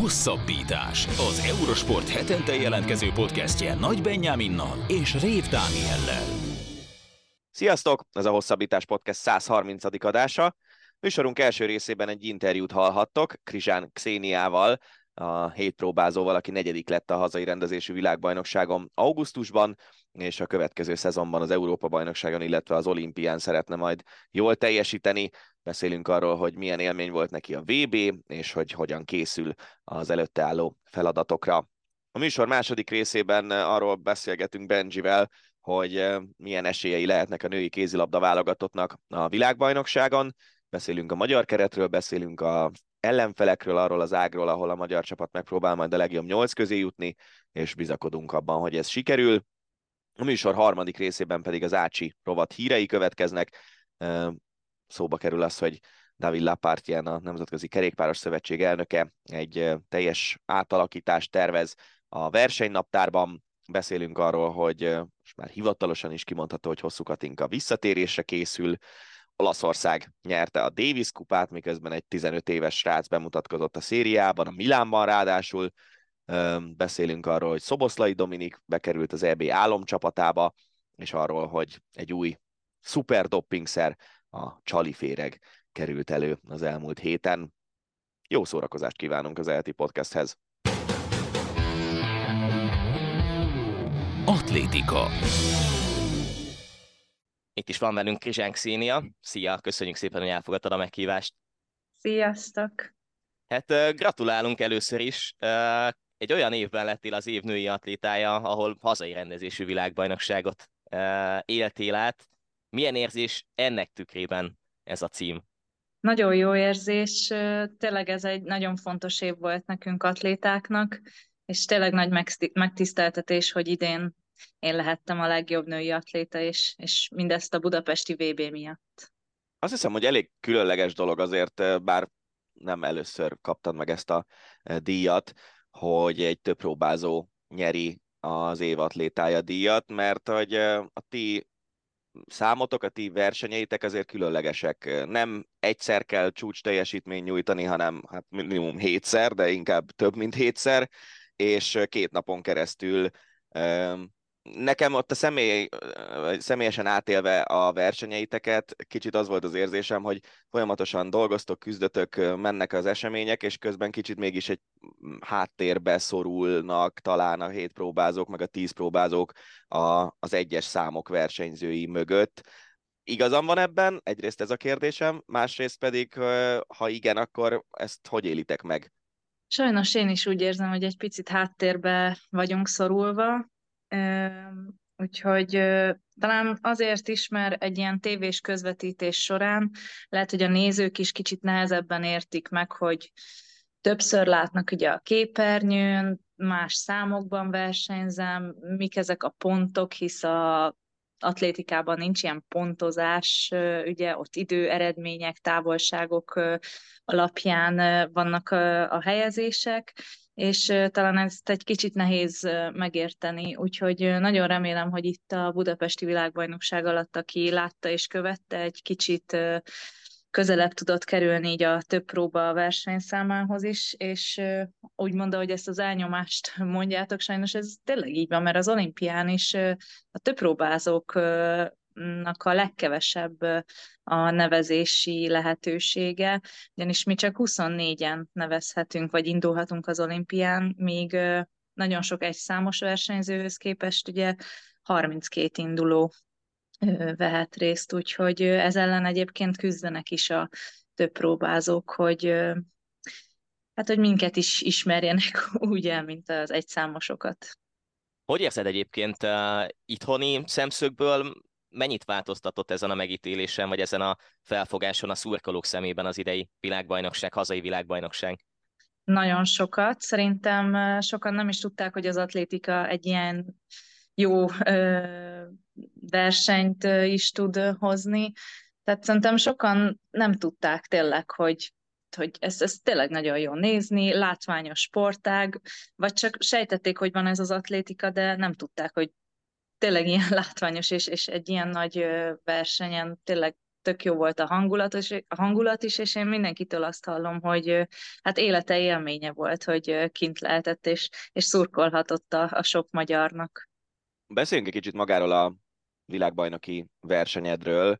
Hosszabbítás. Az Eurosport hetente jelentkező podcastje Nagy Benyáminnal és Rév Dániellel. Sziasztok! Ez a Hosszabbítás Podcast 130. adása. Műsorunk első részében egy interjút hallhattok Krizsán Xéniával, a hét próbázóval, aki negyedik lett a hazai rendezésű világbajnokságon augusztusban, és a következő szezonban az Európa-bajnokságon, illetve az olimpián szeretne majd jól teljesíteni. Beszélünk arról, hogy milyen élmény volt neki a VB, és hogy hogyan készül az előtte álló feladatokra. A műsor második részében arról beszélgetünk Benjivel, hogy eh, milyen esélyei lehetnek a női kézilabda válogatottnak a világbajnokságon. Beszélünk a magyar keretről, beszélünk a ellenfelekről, arról az ágról, ahol a magyar csapat megpróbál majd a legjobb nyolc közé jutni, és bizakodunk abban, hogy ez sikerül. A műsor harmadik részében pedig az Ácsi rovat hírei következnek. Szóba kerül az, hogy David Lapartien, a Nemzetközi Kerékpáros Szövetség elnöke egy teljes átalakítást tervez a versenynaptárban. Beszélünk arról, hogy most már hivatalosan is kimondható, hogy Hosszú Katinka visszatérésre készül, Olaszország nyerte a Davis kupát, miközben egy 15 éves srác bemutatkozott a szériában, a Milánban ráadásul. Beszélünk arról, hogy Szoboszlai Dominik bekerült az EB álomcsapatába, és arról, hogy egy új szuper doppingszer, a csaliféreg került elő az elmúlt héten. Jó szórakozást kívánunk az ELTI podcasthez! Atlétika. Itt is van velünk Krizsánk Szénia. Szia, köszönjük szépen, hogy elfogadtad a meghívást. Sziasztok! Hát gratulálunk először is. Egy olyan évben lettél az év női atlétája, ahol hazai rendezésű világbajnokságot éltél át. Milyen érzés ennek tükrében ez a cím? Nagyon jó érzés, tényleg ez egy nagyon fontos év volt nekünk atlétáknak, és tényleg nagy megtiszteltetés, hogy idén én lehettem a legjobb női atléta, és, és mindezt a budapesti VB miatt. Azt hiszem, hogy elég különleges dolog azért, bár nem először kaptad meg ezt a díjat, hogy egy több próbázó nyeri az év atlétája díjat, mert hogy a ti számotok, a ti versenyeitek azért különlegesek. Nem egyszer kell csúcs teljesítmény nyújtani, hanem hát minimum hétszer, de inkább több, mint hétszer, és két napon keresztül nekem ott a személy, személyesen átélve a versenyeiteket, kicsit az volt az érzésem, hogy folyamatosan dolgoztok, küzdötök, mennek az események, és közben kicsit mégis egy háttérbe szorulnak talán a hét próbázók, meg a tíz próbázók a, az egyes számok versenyzői mögött. Igazam van ebben? Egyrészt ez a kérdésem, másrészt pedig, ha igen, akkor ezt hogy élitek meg? Sajnos én is úgy érzem, hogy egy picit háttérbe vagyunk szorulva, Úgyhogy talán azért is, mert egy ilyen tévés közvetítés során lehet, hogy a nézők is kicsit nehezebben értik meg, hogy többször látnak ugye a képernyőn, más számokban versenyzem, mik ezek a pontok, hisz a atlétikában nincs ilyen pontozás, ugye ott idő, eredmények, távolságok alapján vannak a helyezések, és talán ezt egy kicsit nehéz megérteni, úgyhogy nagyon remélem, hogy itt a Budapesti Világbajnokság alatt, aki látta és követte, egy kicsit közelebb tudott kerülni így a több próba a versenyszámához is, és úgy mondta, hogy ezt az elnyomást mondjátok, sajnos ez tényleg így van, mert az olimpián is a több próbázók a legkevesebb a nevezési lehetősége, ugyanis mi csak 24-en nevezhetünk, vagy indulhatunk az olimpián, míg nagyon sok egyszámos versenyzőhöz képest ugye 32 induló vehet részt, úgyhogy ez ellen egyébként küzdenek is a több próbázók, hogy hát, hogy minket is ismerjenek úgy el, mint az egyszámosokat. Hogy érzed egyébként uh, itthoni szemszögből, mennyit változtatott ezen a megítélésen, vagy ezen a felfogáson a szurkolók szemében az idei világbajnokság, hazai világbajnokság? Nagyon sokat. Szerintem sokan nem is tudták, hogy az atlétika egy ilyen jó ö, versenyt is tud hozni. Tehát szerintem sokan nem tudták tényleg, hogy hogy ez, ez tényleg nagyon jó nézni, látványos sportág, vagy csak sejtették, hogy van ez az atlétika, de nem tudták, hogy tényleg ilyen látványos, és, és egy ilyen nagy versenyen tényleg tök jó volt a hangulat, és, a hangulat is, és én mindenkitől azt hallom, hogy hát élete élménye volt, hogy kint lehetett, és, és szurkolhatott a, a sok magyarnak. Beszéljünk egy kicsit magáról a világbajnoki versenyedről.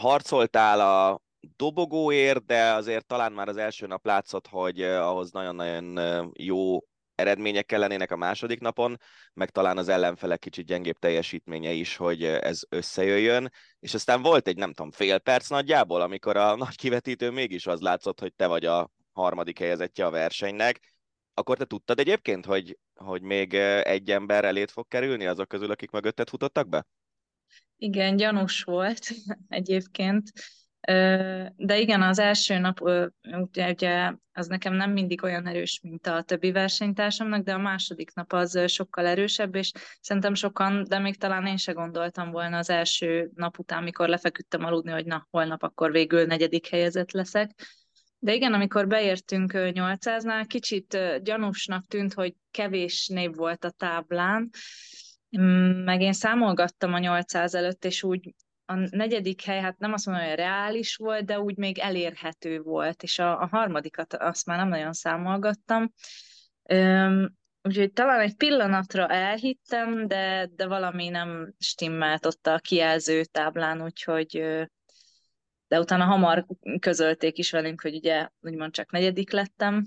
Harcoltál a dobogóért, de azért talán már az első nap látszott, hogy ahhoz nagyon-nagyon jó eredmények kellenének a második napon, meg talán az ellenfelek kicsit gyengébb teljesítménye is, hogy ez összejöjjön, és aztán volt egy, nem tudom, fél perc nagyjából, amikor a nagy kivetítő mégis az látszott, hogy te vagy a harmadik helyezettje a versenynek, akkor te tudtad egyébként, hogy, hogy még egy ember elét fog kerülni azok közül, akik mögötted futottak be? Igen, gyanús volt egyébként. De igen, az első nap ugye, az nekem nem mindig olyan erős, mint a többi versenytársamnak, de a második nap az sokkal erősebb, és szerintem sokan, de még talán én se gondoltam volna az első nap után, mikor lefeküdtem aludni, hogy na, holnap akkor végül negyedik helyezett leszek. De igen, amikor beértünk 800-nál, kicsit gyanúsnak tűnt, hogy kevés név volt a táblán, mm, meg én számolgattam a 800 előtt, és úgy a negyedik hely, hát nem azt mondom, hogy reális volt, de úgy még elérhető volt, és a, a harmadikat azt már nem nagyon számolgattam. Üm, úgyhogy talán egy pillanatra elhittem, de, de valami nem stimmelt ott a kijelző táblán, úgyhogy de utána hamar közölték is velünk, hogy ugye úgymond csak negyedik lettem,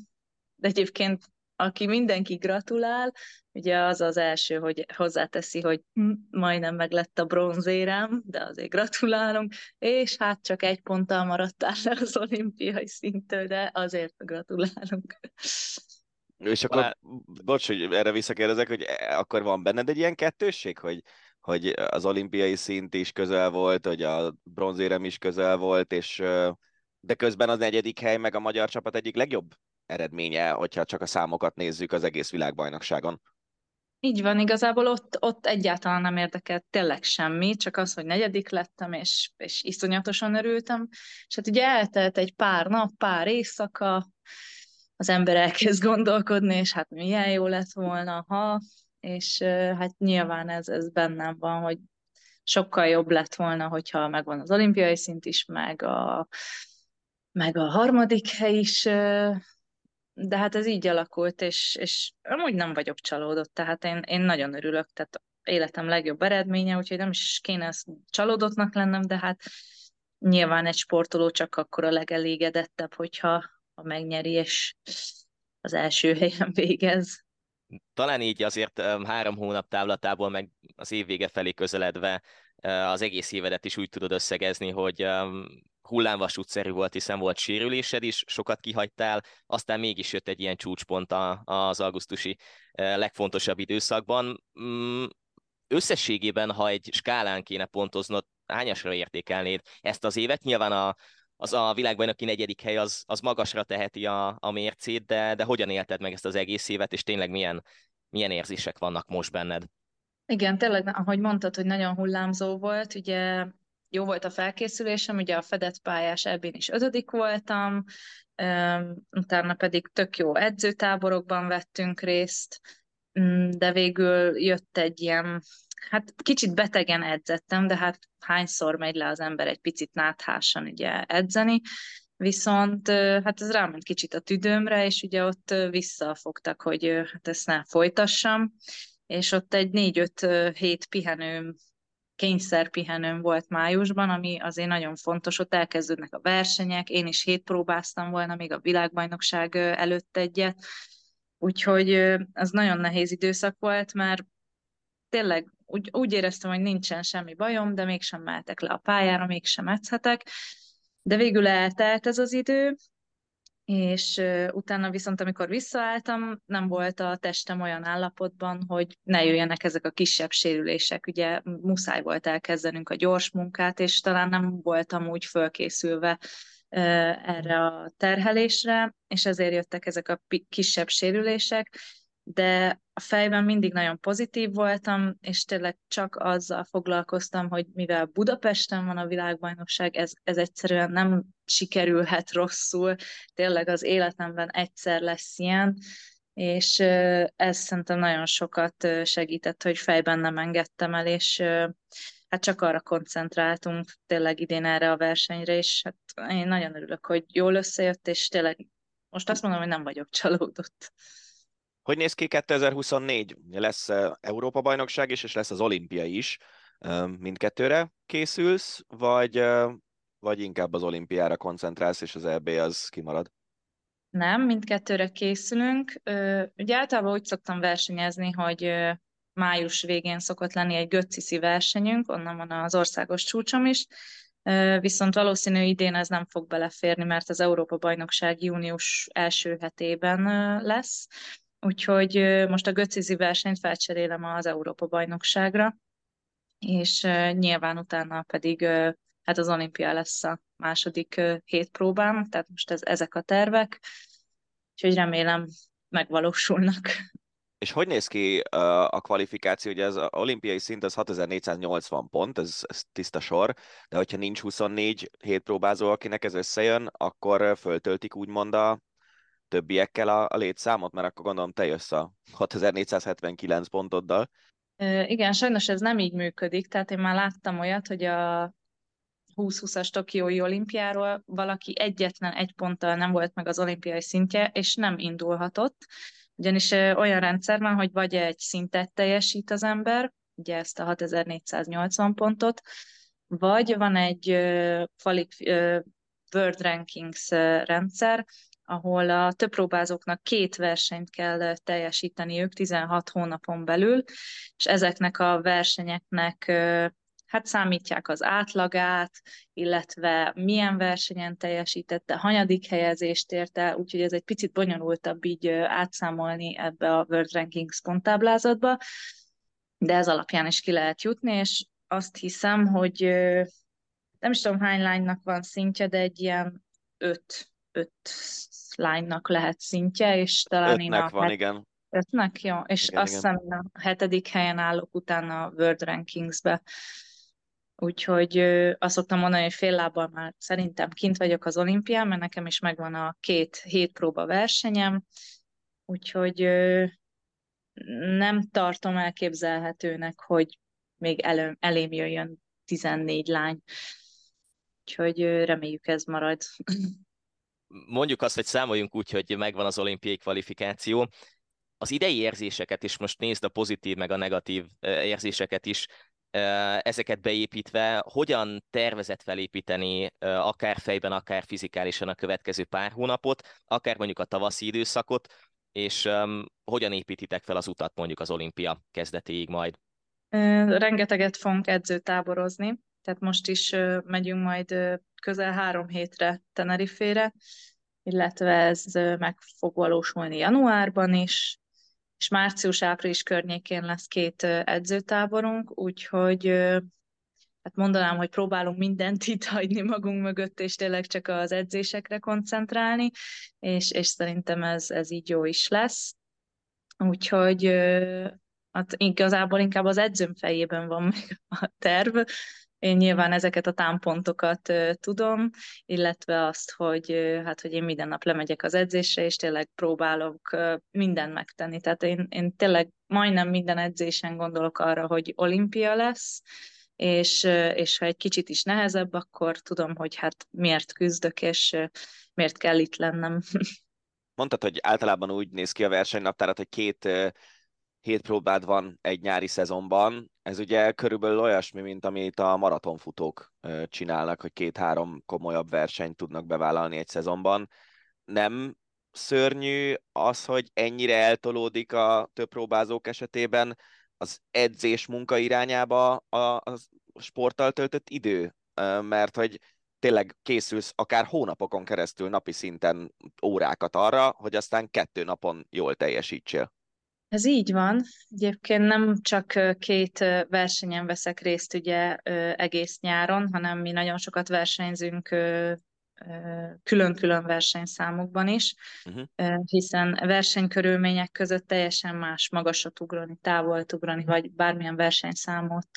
de egyébként aki mindenki gratulál, ugye az az első, hogy hozzáteszi, hogy hm, majdnem meg lett a bronzérem, de azért gratulálunk, és hát csak egy ponttal maradtál le az olimpiai szintől, de azért gratulálunk. És akkor, Alá... bocs, hogy erre visszakérdezek, hogy akkor van benned egy ilyen kettősség, hogy, hogy az olimpiai szint is közel volt, hogy a bronzérem is közel volt, és de közben az negyedik hely meg a magyar csapat egyik legjobb eredménye, hogyha csak a számokat nézzük az egész világbajnokságon. Így van, igazából ott, ott egyáltalán nem érdekelt tényleg semmi, csak az, hogy negyedik lettem, és, és iszonyatosan örültem. És hát ugye eltelt egy pár nap, pár éjszaka, az ember elkezd gondolkodni, és hát milyen jó lett volna, ha, és hát nyilván ez, ez bennem van, hogy sokkal jobb lett volna, hogyha megvan az olimpiai szint is, meg a, meg a harmadik hely is, de hát ez így alakult, és, és amúgy nem vagyok csalódott, tehát én, én nagyon örülök, tehát életem legjobb eredménye, úgyhogy nem is kéne ezt csalódottnak lennem, de hát nyilván egy sportoló csak akkor a legelégedettebb, hogyha ha megnyeri, és az első helyen végez. Talán így azért három hónap távlatából, meg az év vége felé közeledve az egész évedet is úgy tudod összegezni, hogy hullámvasútszerű volt, hiszen volt sérülésed is, sokat kihagytál, aztán mégis jött egy ilyen csúcspont az augusztusi legfontosabb időszakban. Mm, összességében, ha egy skálán kéne pontoznod, hányasra értékelnéd ezt az évet? Nyilván a, az a világbajnoki negyedik hely az, az magasra teheti a, a mércét, de, de hogyan élted meg ezt az egész évet, és tényleg milyen, milyen érzések vannak most benned? Igen, tényleg, ahogy mondtad, hogy nagyon hullámzó volt, ugye jó volt a felkészülésem, ugye a fedett pályás ebben is ötödik voltam, utána pedig tök jó edzőtáborokban vettünk részt, mm, de végül jött egy ilyen, hát kicsit betegen edzettem, de hát hányszor megy le az ember egy picit náthásan ugye edzeni, viszont hát ez ráment kicsit a tüdőmre, és ugye ott visszafogtak, hogy hát ezt ne folytassam, és ott egy négy-öt hét pihenőm kényszerpihenőm volt májusban, ami azért nagyon fontos, ott elkezdődnek a versenyek, én is hét próbáztam volna még a világbajnokság előtt egyet, úgyhogy az nagyon nehéz időszak volt, mert tényleg úgy, úgy éreztem, hogy nincsen semmi bajom, de mégsem mehetek le a pályára, mégsem edzhetek, de végül eltelt ez az idő, és utána viszont, amikor visszaálltam, nem volt a testem olyan állapotban, hogy ne jöjjenek ezek a kisebb sérülések. Ugye muszáj volt elkezdenünk a gyors munkát, és talán nem voltam úgy fölkészülve erre a terhelésre, és ezért jöttek ezek a kisebb sérülések, de a fejben mindig nagyon pozitív voltam, és tényleg csak azzal foglalkoztam, hogy mivel Budapesten van a világbajnokság, ez, ez egyszerűen nem sikerülhet rosszul, tényleg az életemben egyszer lesz ilyen, és ez szerintem nagyon sokat segített, hogy fejben nem engedtem el, és hát csak arra koncentráltunk tényleg idén erre a versenyre, és hát én nagyon örülök, hogy jól összejött, és tényleg most azt mondom, hogy nem vagyok csalódott. Hogy néz ki 2024? Lesz Európa-bajnokság is, és lesz az olimpia is. Mindkettőre készülsz, vagy, vagy inkább az olimpiára koncentrálsz, és az EB az kimarad? Nem, mindkettőre készülünk. Ugye általában úgy szoktam versenyezni, hogy május végén szokott lenni egy göcciszi versenyünk, onnan van az országos csúcsom is, viszont valószínű idén ez nem fog beleférni, mert az Európa-bajnokság június első hetében lesz, úgyhogy most a göccizi versenyt felcserélem az Európa-bajnokságra, és nyilván utána pedig hát az olimpia lesz a második hét próbám, tehát most ez, ezek a tervek, úgyhogy remélem megvalósulnak. És hogy néz ki a kvalifikáció? Ugye az olimpiai szint az 6480 pont, ez, ez tiszta sor, de hogyha nincs 24 hétpróbázó, akinek ez összejön, akkor föltöltik úgymond a többiekkel a, a létszámot, mert akkor gondolom te jössz a 6479 pontoddal. Igen, sajnos ez nem így működik, tehát én már láttam olyat, hogy a 2020-as Tokiói olimpiáról valaki egyetlen egy ponttal nem volt meg az olimpiai szintje, és nem indulhatott, ugyanis olyan rendszer van, hogy vagy egy szintet teljesít az ember, ugye ezt a 6480 pontot, vagy van egy World Rankings rendszer, ahol a több próbázóknak két versenyt kell teljesíteniük 16 hónapon belül, és ezeknek a versenyeknek hát számítják az átlagát, illetve milyen versenyen teljesítette, hanyadik helyezést ért el, úgyhogy ez egy picit bonyolultabb így átszámolni ebbe a World Rankings ponttáblázatba, de ez alapján is ki lehet jutni, és azt hiszem, hogy nem is tudom hány lánynak van szintje, de egy ilyen öt, öt lánynak lehet szintje, és talán Ötnek én a van, igen. Ötnek, jó, és Igen, azt hiszem a hetedik helyen állok utána a World Rankingsbe. Úgyhogy azt szoktam mondani, hogy fél lábbal már szerintem kint vagyok az olimpián, mert nekem is megvan a két hét próba versenyem, úgyhogy nem tartom elképzelhetőnek, hogy még elő, elém jöjjön 14 lány. Úgyhogy reméljük ez marad. Mondjuk azt, hogy számoljunk úgy, hogy megvan az olimpiai kvalifikáció. Az idei érzéseket is, most nézd a pozitív meg a negatív érzéseket is, ezeket beépítve, hogyan tervezett felépíteni akár fejben, akár fizikálisan a következő pár hónapot, akár mondjuk a tavaszi időszakot, és hogyan építitek fel az utat mondjuk az olimpia kezdetéig majd? Rengeteget fogunk edzőtáborozni, tehát most is megyünk majd közel három hétre Tenerifére, illetve ez meg fog valósulni januárban is, és március-április környékén lesz két edzőtáborunk, úgyhogy hát mondanám, hogy próbálunk mindent itt hagyni magunk mögött, és tényleg csak az edzésekre koncentrálni, és, és szerintem ez, ez így jó is lesz. Úgyhogy hát igazából inkább az edzőm fejében van meg a terv, én nyilván ezeket a támpontokat tudom, illetve azt, hogy, hát, hogy én minden nap lemegyek az edzésre, és tényleg próbálok mindent megtenni. Tehát én, én tényleg majdnem minden edzésen gondolok arra, hogy olimpia lesz, és, és ha egy kicsit is nehezebb, akkor tudom, hogy hát miért küzdök, és miért kell itt lennem. Mondtad, hogy általában úgy néz ki a versenynaptárat, hogy két hét próbád van egy nyári szezonban. Ez ugye körülbelül olyasmi, mint amit a maratonfutók csinálnak, hogy két-három komolyabb versenyt tudnak bevállalni egy szezonban. Nem szörnyű az, hogy ennyire eltolódik a több próbázók esetében az edzés munka irányába a, a sporttal töltött idő, mert hogy tényleg készülsz akár hónapokon keresztül napi szinten órákat arra, hogy aztán kettő napon jól teljesítsél. Ez így van. Egyébként nem csak két versenyen veszek részt ugye egész nyáron, hanem mi nagyon sokat versenyzünk külön-külön versenyszámokban is, uh-huh. hiszen versenykörülmények között teljesen más magasat ugrani, távolt ugrani, vagy bármilyen versenyszámot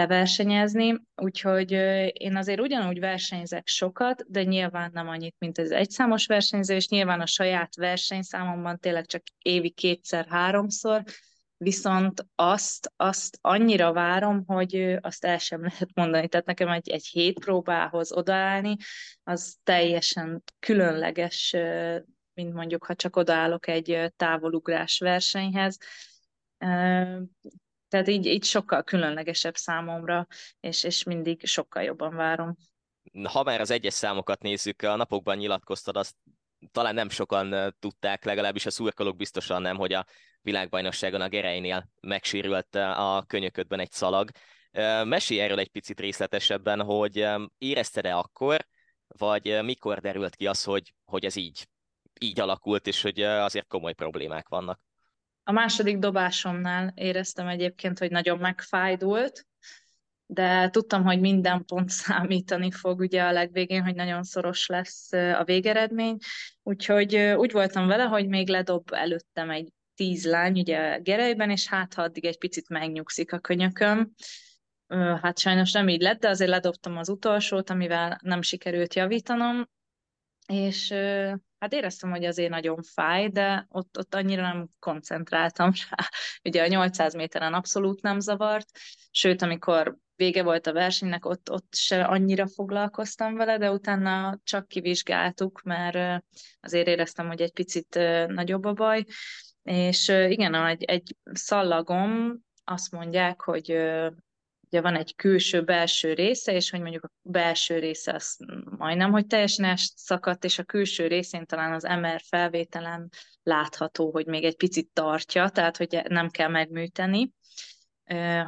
leversenyezni, úgyhogy én azért ugyanúgy versenyzek sokat, de nyilván nem annyit, mint az egyszámos versenyző, és nyilván a saját versenyszámomban tényleg csak évi kétszer-háromszor, viszont azt, azt annyira várom, hogy azt el sem lehet mondani. Tehát nekem egy, egy hét próbához odaállni, az teljesen különleges, mint mondjuk, ha csak odaállok egy távolugrás versenyhez. Tehát így, így sokkal különlegesebb számomra, és, és mindig sokkal jobban várom. Ha már az egyes számokat nézzük, a napokban nyilatkoztad, azt talán nem sokan tudták, legalábbis a szurkolók biztosan nem, hogy a világbajnokságon a Gereinél megsérült a könyöködben egy szalag. Mesélj erről egy picit részletesebben, hogy érezted-e akkor, vagy mikor derült ki az, hogy, hogy ez így, így alakult, és hogy azért komoly problémák vannak? A második dobásomnál éreztem egyébként, hogy nagyon megfájdult, de tudtam, hogy minden pont számítani fog ugye a legvégén, hogy nagyon szoros lesz a végeredmény, úgyhogy úgy voltam vele, hogy még ledob előttem egy tíz lány ugye Gerejben, és hát ha addig egy picit megnyugszik a könyököm. Hát sajnos nem így lett, de azért ledobtam az utolsót, amivel nem sikerült javítanom, és hát éreztem, hogy azért nagyon fáj, de ott, ott annyira nem koncentráltam rá. Ugye a 800 méteren abszolút nem zavart, sőt, amikor vége volt a versenynek, ott, ott se annyira foglalkoztam vele, de utána csak kivizsgáltuk, mert azért éreztem, hogy egy picit nagyobb a baj. És igen, egy, egy szallagom azt mondják, hogy ugye van egy külső-belső része, és hogy mondjuk a belső része az majdnem, hogy teljesen szakadt, és a külső részén talán az MR felvételen látható, hogy még egy picit tartja, tehát hogy nem kell megműteni,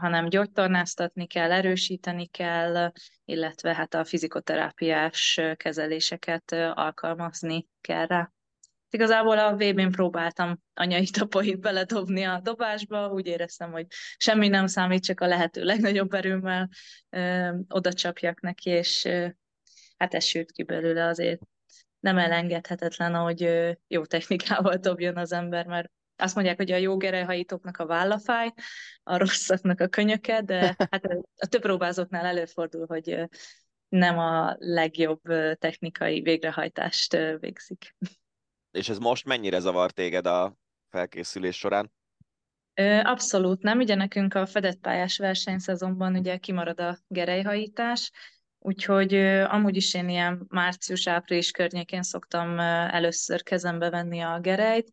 hanem gyógytornáztatni kell, erősíteni kell, illetve hát a fizikoterápiás kezeléseket alkalmazni kell rá. Igazából a vb próbáltam anyai tapait beledobni a dobásba, úgy éreztem, hogy semmi nem számít, csak a lehető legnagyobb erőmmel ö, oda csapjak neki, és ö, hát ez sült ki belőle azért. Nem elengedhetetlen, hogy ö, jó technikával dobjon az ember, mert azt mondják, hogy a jó gerelyhajtóknak a vállafáj, a rosszaknak a könyöke, de hát a több próbázóknál előfordul, hogy nem a legjobb technikai végrehajtást végzik. És ez most mennyire zavar téged a felkészülés során? Abszolút nem. Ugye nekünk a fedett pályás versenyszezonban ugye kimarad a gerelyhajítás, úgyhogy amúgy is én ilyen március-április környékén szoktam először kezembe venni a gerejt.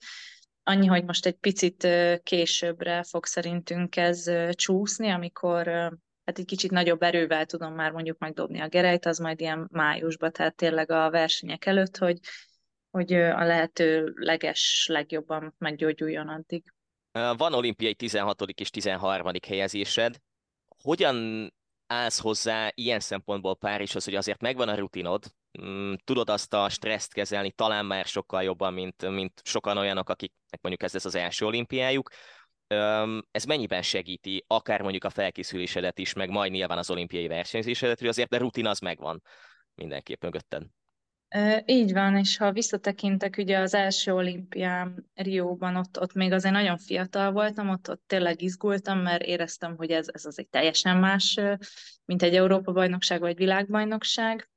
Annyi, hogy most egy picit későbbre fog szerintünk ez csúszni, amikor hát egy kicsit nagyobb erővel tudom már mondjuk megdobni a gerejt, az majd ilyen májusban, tehát tényleg a versenyek előtt, hogy hogy a lehető leges, legjobban meggyógyuljon addig. Van olimpiai 16. és 13. helyezésed. Hogyan állsz hozzá ilyen szempontból Párizshoz, hogy azért megvan a rutinod, mm, tudod azt a stresszt kezelni talán már sokkal jobban, mint, mint sokan olyanok, akiknek mondjuk ez lesz az első olimpiájuk. Ez mennyiben segíti akár mondjuk a felkészülésedet is, meg majd nyilván az olimpiai versenyzésedet, hogy azért a rutin az megvan mindenképp mögötted. Így van, és ha visszatekintek ugye az első olimpiám Rióban, ott, ott még azért nagyon fiatal voltam, ott, ott tényleg izgultam, mert éreztem, hogy ez, ez az egy teljesen más, mint egy Európa-bajnokság vagy világbajnokság.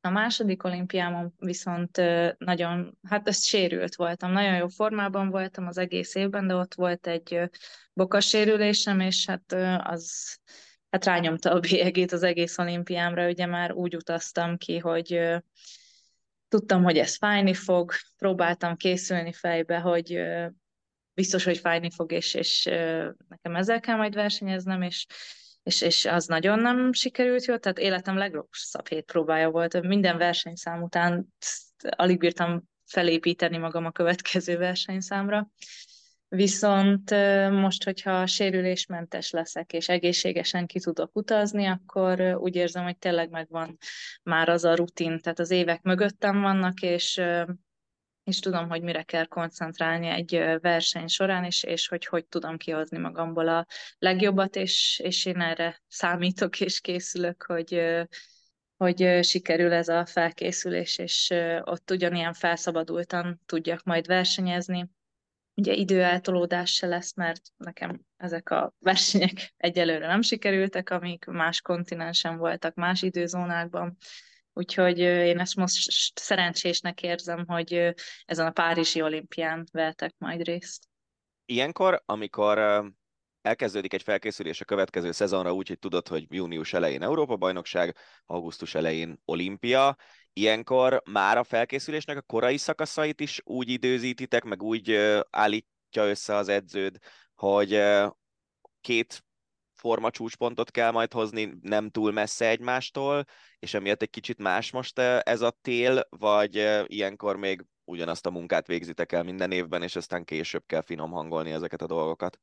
A második olimpiámon viszont nagyon, hát ezt sérült voltam, nagyon jó formában voltam az egész évben, de ott volt egy bokasérülésem, és hát az hát rányomta a bélyegét az egész olimpiámra, ugye már úgy utaztam ki, hogy tudtam, hogy ez fájni fog, próbáltam készülni fejbe, hogy biztos, hogy fájni fog, és, és nekem ezzel kell majd versenyeznem, és, és, és az nagyon nem sikerült jó, tehát életem legrosszabb hét próbája volt. Minden versenyszám után alig bírtam felépíteni magam a következő versenyszámra. Viszont most, hogyha sérülésmentes leszek, és egészségesen ki tudok utazni, akkor úgy érzem, hogy tényleg megvan már az a rutin, tehát az évek mögöttem vannak, és, és tudom, hogy mire kell koncentrálni egy verseny során, és, és hogy hogy tudom kihozni magamból a legjobbat, és, és én erre számítok és készülök, hogy, hogy sikerül ez a felkészülés, és ott ugyanilyen felszabadultan tudjak majd versenyezni Ugye időeltolódás se lesz, mert nekem ezek a versenyek egyelőre nem sikerültek, amik más kontinensen voltak, más időzónákban. Úgyhogy én ezt most szerencsésnek érzem, hogy ezen a Párizsi olimpián vehetek majd részt. Ilyenkor, amikor elkezdődik egy felkészülés a következő szezonra úgy, hogy tudod, hogy június elején Európa-bajnokság, augusztus elején olimpia, ilyenkor már a felkészülésnek a korai szakaszait is úgy időzítitek, meg úgy állítja össze az edződ, hogy két forma csúcspontot kell majd hozni, nem túl messze egymástól, és emiatt egy kicsit más most ez a tél, vagy ilyenkor még ugyanazt a munkát végzitek el minden évben, és aztán később kell finom hangolni ezeket a dolgokat?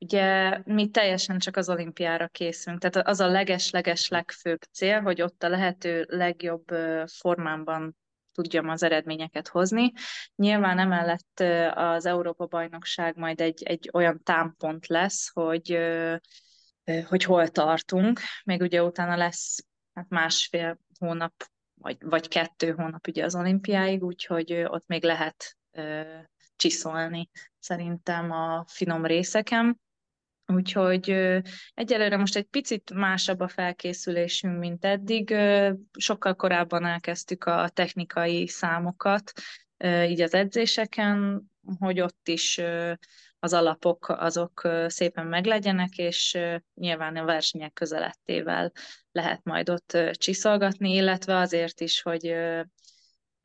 Ugye mi teljesen csak az olimpiára készülünk, tehát az a leges-leges legfőbb cél, hogy ott a lehető legjobb formában tudjam az eredményeket hozni. Nyilván emellett az Európa-bajnokság majd egy, egy olyan támpont lesz, hogy, hogy hol tartunk. Még ugye utána lesz hát másfél hónap, vagy, vagy kettő hónap ugye az olimpiáig, úgyhogy ott még lehet csiszolni szerintem a finom részeken. Úgyhogy egyelőre most egy picit másabb a felkészülésünk, mint eddig. Sokkal korábban elkezdtük a technikai számokat, így az edzéseken, hogy ott is az alapok azok szépen meglegyenek, és nyilván a versenyek közelettével lehet majd ott csiszolgatni, illetve azért is, hogy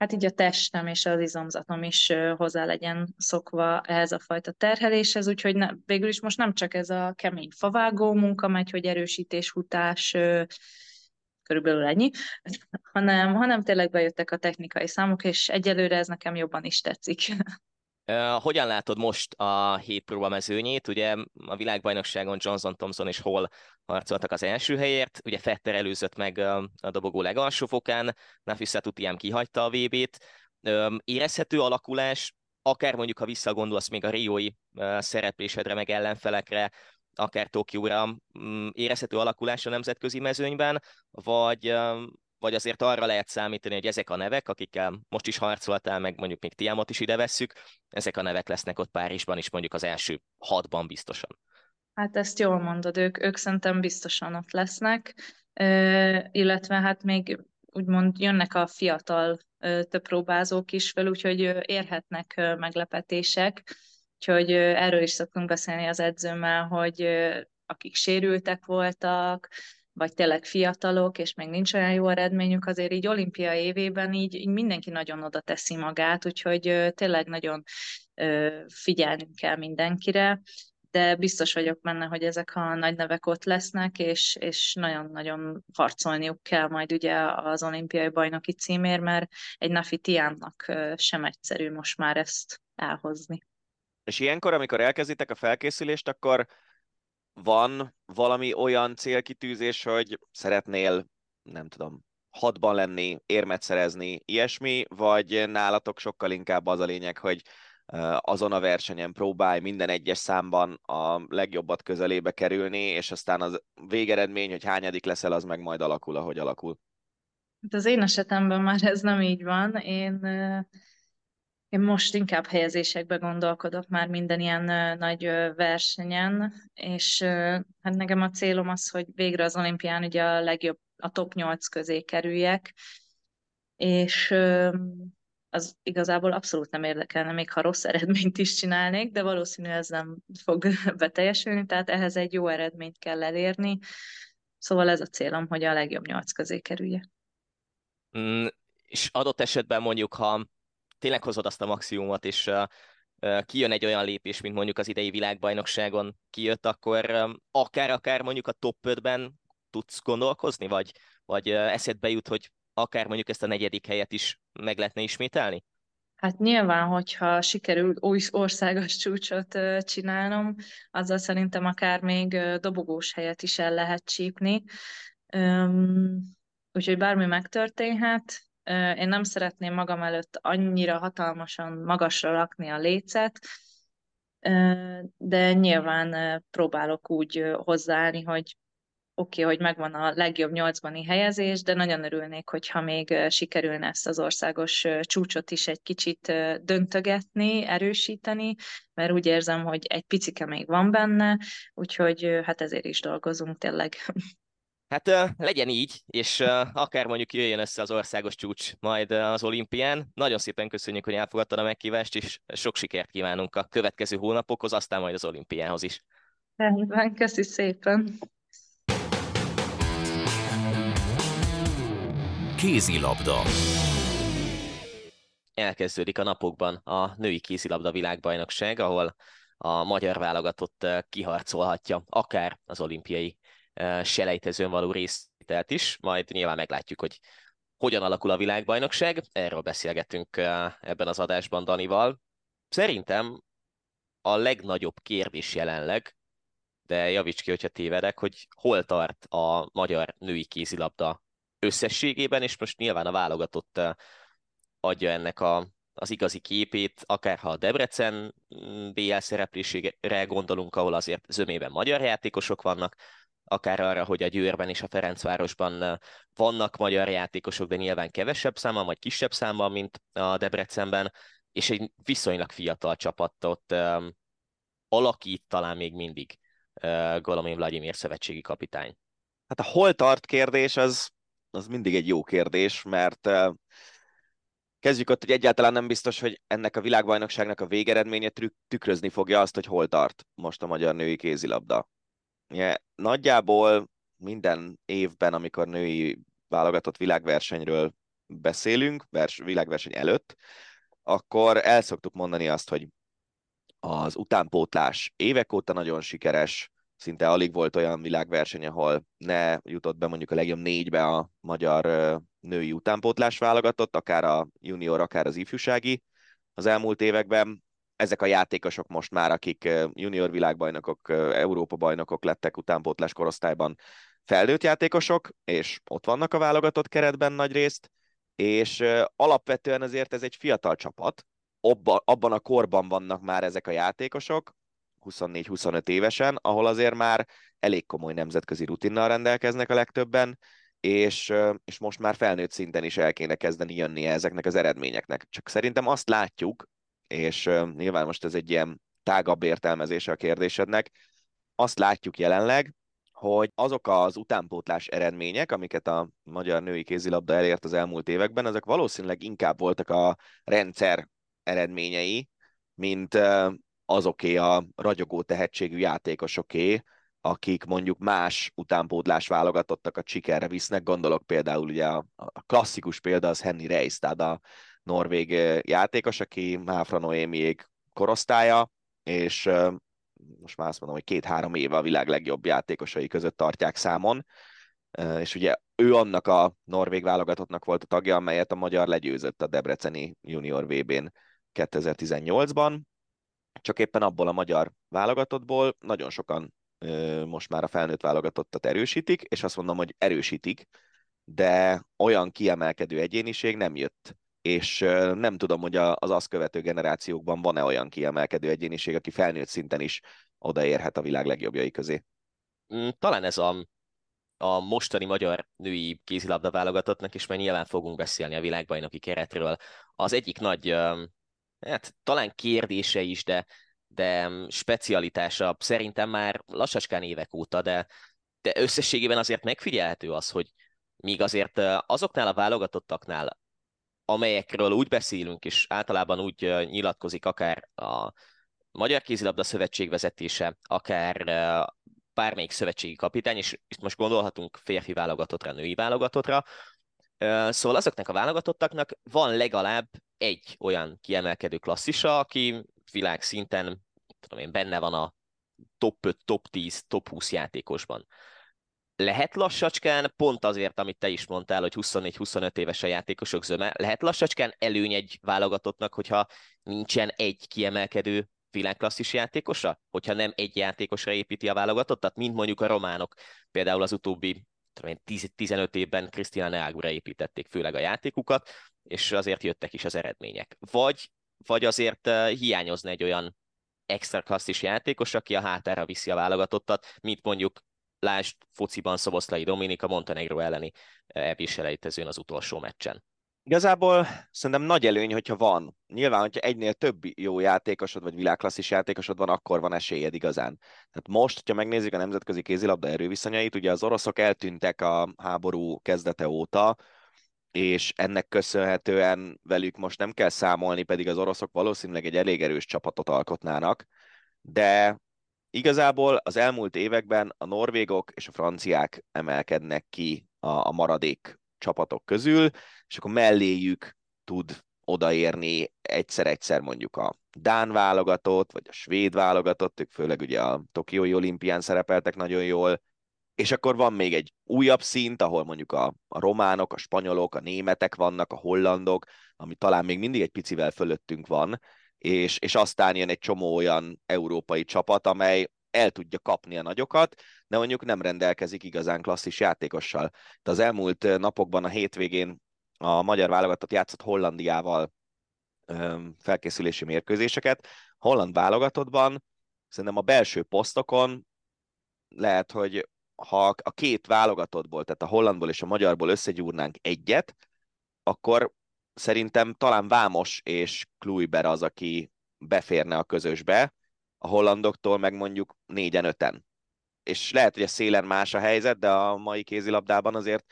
hát így a testem és az izomzatom is hozzá legyen szokva ehhez a fajta terheléshez, úgyhogy ne, végül is most nem csak ez a kemény favágó munka megy, hogy erősítés, futás, körülbelül ennyi, hanem, hanem tényleg bejöttek a technikai számok, és egyelőre ez nekem jobban is tetszik. Hogyan látod most a hét próba mezőnyét? Ugye a világbajnokságon Johnson, Thompson és Hall harcoltak az első helyért, ugye Fetter előzött meg a dobogó legalsó fokán, Nafisa Tutiám kihagyta a VB-t. Érezhető alakulás, akár mondjuk, ha visszagondolsz még a Riói szereplésedre, meg ellenfelekre, akár Tokióra, mm, érezhető alakulás a nemzetközi mezőnyben, vagy vagy azért arra lehet számítani, hogy ezek a nevek, akikkel most is harcoltál, meg mondjuk még Tiamot is ide vesszük, ezek a nevek lesznek ott Párizsban is mondjuk az első hatban biztosan. Hát ezt jól mondod, ők, ők szerintem biztosan ott lesznek, e, illetve hát még úgymond jönnek a fiatal e, több próbázók is fel, úgyhogy érhetnek meglepetések, úgyhogy erről is szoktunk beszélni az edzőmmel, hogy akik sérültek voltak, vagy tényleg fiatalok, és még nincs olyan jó eredményük, azért így olimpia évében így, így mindenki nagyon oda teszi magát, úgyhogy tényleg nagyon figyelnünk kell mindenkire, de biztos vagyok benne, hogy ezek a nagy nevek ott lesznek, és, és nagyon-nagyon harcolniuk kell majd ugye az olimpiai bajnoki címér, mert egy Nafi Tiánnak sem egyszerű most már ezt elhozni. És ilyenkor, amikor elkezditek a felkészülést, akkor van valami olyan célkitűzés, hogy szeretnél, nem tudom, hatban lenni, érmet szerezni, ilyesmi, vagy nálatok sokkal inkább az a lényeg, hogy azon a versenyen próbálj minden egyes számban a legjobbat közelébe kerülni, és aztán az végeredmény, hogy hányadik leszel, az meg majd alakul, ahogy alakul. Hát az én esetemben már ez nem így van. Én én most inkább helyezésekbe gondolkodok már minden ilyen nagy versenyen, és hát nekem a célom az, hogy végre az olimpián ugye a legjobb, a top 8 közé kerüljek, és az igazából abszolút nem érdekelne, még ha rossz eredményt is csinálnék, de valószínűleg ez nem fog beteljesülni, tehát ehhez egy jó eredményt kell elérni. Szóval ez a célom, hogy a legjobb nyolc közé kerülje. Mm, és adott esetben mondjuk, ha tényleg hozod azt a maximumot, és kijön egy olyan lépés, mint mondjuk az idei világbajnokságon kijött, akkor akár-akár mondjuk a top 5-ben tudsz gondolkozni, vagy, vagy eszedbe jut, hogy akár mondjuk ezt a negyedik helyet is meg lehetne ismételni? Hát nyilván, hogyha sikerül új országos csúcsot csinálnom, azzal szerintem akár még dobogós helyet is el lehet csípni. Úgyhogy bármi megtörténhet, én nem szeretném magam előtt annyira hatalmasan magasra rakni a lécet, de nyilván próbálok úgy hozzáállni, hogy oké, okay, hogy megvan a legjobb nyolcbani helyezés, de nagyon örülnék, hogyha még sikerülne ezt az országos csúcsot is egy kicsit döntögetni, erősíteni, mert úgy érzem, hogy egy picike még van benne, úgyhogy hát ezért is dolgozunk tényleg. Hát legyen így, és akár mondjuk jöjjön össze az országos csúcs majd az olimpián. Nagyon szépen köszönjük, hogy elfogadtad a megkívást, és sok sikert kívánunk a következő hónapokhoz, aztán majd az olimpiához is. Rendben, köszi szépen. Kézilabda. Elkezdődik a napokban a női kézilabda világbajnokság, ahol a magyar válogatott kiharcolhatja akár az olimpiai selejtezőn való résztelt is, majd nyilván meglátjuk, hogy hogyan alakul a világbajnokság. Erről beszélgetünk ebben az adásban Danival. Szerintem a legnagyobb kérdés jelenleg, de javíts ki, hogyha tévedek, hogy hol tart a magyar női kézilabda összességében, és most nyilván a válogatott adja ennek a, az igazi képét, akár ha a Debrecen mm, BL szereplésére gondolunk, ahol azért zömében magyar játékosok vannak, akár arra, hogy a Győrben és a Ferencvárosban vannak magyar játékosok, de nyilván kevesebb számban, vagy kisebb számban, mint a Debrecenben, és egy viszonylag fiatal csapatot um, alakít talán még mindig uh, Golomin Vladimir szövetségi kapitány. Hát a hol tart kérdés az, az mindig egy jó kérdés, mert uh, kezdjük ott, hogy egyáltalán nem biztos, hogy ennek a világbajnokságnak a végeredménye tükrözni fogja azt, hogy hol tart most a magyar női kézilabda. Ugye, nagyjából minden évben, amikor női válogatott világversenyről beszélünk, vers, világverseny előtt, akkor el szoktuk mondani azt, hogy az utánpótlás évek óta nagyon sikeres, szinte alig volt olyan világverseny, ahol ne jutott be mondjuk a legjobb négybe a magyar női utánpótlás válogatott, akár a junior, akár az ifjúsági. Az elmúlt években ezek a játékosok most már, akik junior világbajnokok, Európa bajnokok lettek utánpótlás korosztályban, felnőtt játékosok, és ott vannak a válogatott keretben nagy részt, és alapvetően azért ez egy fiatal csapat, abban a korban vannak már ezek a játékosok, 24-25 évesen, ahol azért már elég komoly nemzetközi rutinnal rendelkeznek a legtöbben, és, és most már felnőtt szinten is el kéne kezdeni jönnie ezeknek az eredményeknek. Csak szerintem azt látjuk, és nyilván most ez egy ilyen tágabb értelmezése a kérdésednek, azt látjuk jelenleg, hogy azok az utánpótlás eredmények, amiket a magyar női kézilabda elért az elmúlt években, azok valószínűleg inkább voltak a rendszer eredményei, mint azoké a ragyogó tehetségű játékosoké, akik mondjuk más utánpótlás válogatottak a sikerre visznek, gondolok például ugye a, a klasszikus példa az Henny Reis, tehát a norvég játékos, aki Máfra Noémiék korosztálya, és most már azt mondom, hogy két-három éve a világ legjobb játékosai között tartják számon, és ugye ő annak a norvég válogatottnak volt a tagja, amelyet a magyar legyőzött a Debreceni Junior VB-n 2018-ban, csak éppen abból a magyar válogatottból nagyon sokan most már a felnőtt válogatottat erősítik, és azt mondom, hogy erősítik, de olyan kiemelkedő egyéniség nem jött és nem tudom, hogy az azt követő generációkban van-e olyan kiemelkedő egyéniség, aki felnőtt szinten is odaérhet a világ legjobbjai közé. Mm, talán ez a, a mostani magyar női kézilabda válogatottnak, és már nyilván fogunk beszélni a világbajnoki keretről. Az egyik nagy, hát talán kérdése is, de, de specialitása szerintem már lassacskán évek óta, de, de összességében azért megfigyelhető az, hogy míg azért azoknál a válogatottaknál, amelyekről úgy beszélünk, és általában úgy nyilatkozik akár a Magyar Kézilabda Szövetség vezetése, akár bármelyik szövetségi kapitány, és itt most gondolhatunk férfi válogatottra, női válogatottra, Szóval azoknak a válogatottaknak van legalább egy olyan kiemelkedő klasszisa, aki világszinten tudom én, benne van a top 5, top 10, top 20 játékosban lehet lassacskán, pont azért, amit te is mondtál, hogy 24-25 éves a játékosok zöme, lehet lassacskán előny egy válogatottnak, hogyha nincsen egy kiemelkedő világklasszis játékosa? Hogyha nem egy játékosra építi a válogatottat, mint mondjuk a románok, például az utóbbi 10-15 évben Krisztina Neagura építették főleg a játékukat, és azért jöttek is az eredmények. Vagy, vagy azért uh, hiányozna egy olyan extra klasszis játékos, aki a hátára viszi a válogatottat, mint mondjuk Lásd fociban Szoboszlai Dominika Montenegro elleni ebbis az utolsó meccsen. Igazából szerintem nagy előny, hogyha van. Nyilván, hogyha egynél több jó játékosod, vagy világklasszis játékosod van, akkor van esélyed igazán. Tehát most, hogyha megnézzük a nemzetközi kézilabda erőviszonyait, ugye az oroszok eltűntek a háború kezdete óta, és ennek köszönhetően velük most nem kell számolni, pedig az oroszok valószínűleg egy elég erős csapatot alkotnának, de igazából az elmúlt években a norvégok és a franciák emelkednek ki a, a maradék csapatok közül, és akkor melléjük tud odaérni egyszer-egyszer mondjuk a Dán válogatott, vagy a svéd válogatott, ők főleg ugye a Tokiói olimpián szerepeltek nagyon jól, és akkor van még egy újabb szint, ahol mondjuk a, a románok, a spanyolok, a németek vannak, a hollandok, ami talán még mindig egy picivel fölöttünk van, és, és aztán jön egy csomó olyan európai csapat, amely el tudja kapni a nagyokat, de mondjuk nem rendelkezik igazán klasszis játékossal. De az elmúlt napokban, a hétvégén a magyar válogatott játszott Hollandiával felkészülési mérkőzéseket. Holland válogatottban szerintem a belső posztokon lehet, hogy ha a két válogatottból, tehát a hollandból és a magyarból összegyúrnánk egyet, akkor szerintem talán Vámos és Kluiber az, aki beférne a közösbe, a hollandoktól meg mondjuk négyen, öten. És lehet, hogy a szélen más a helyzet, de a mai kézilabdában azért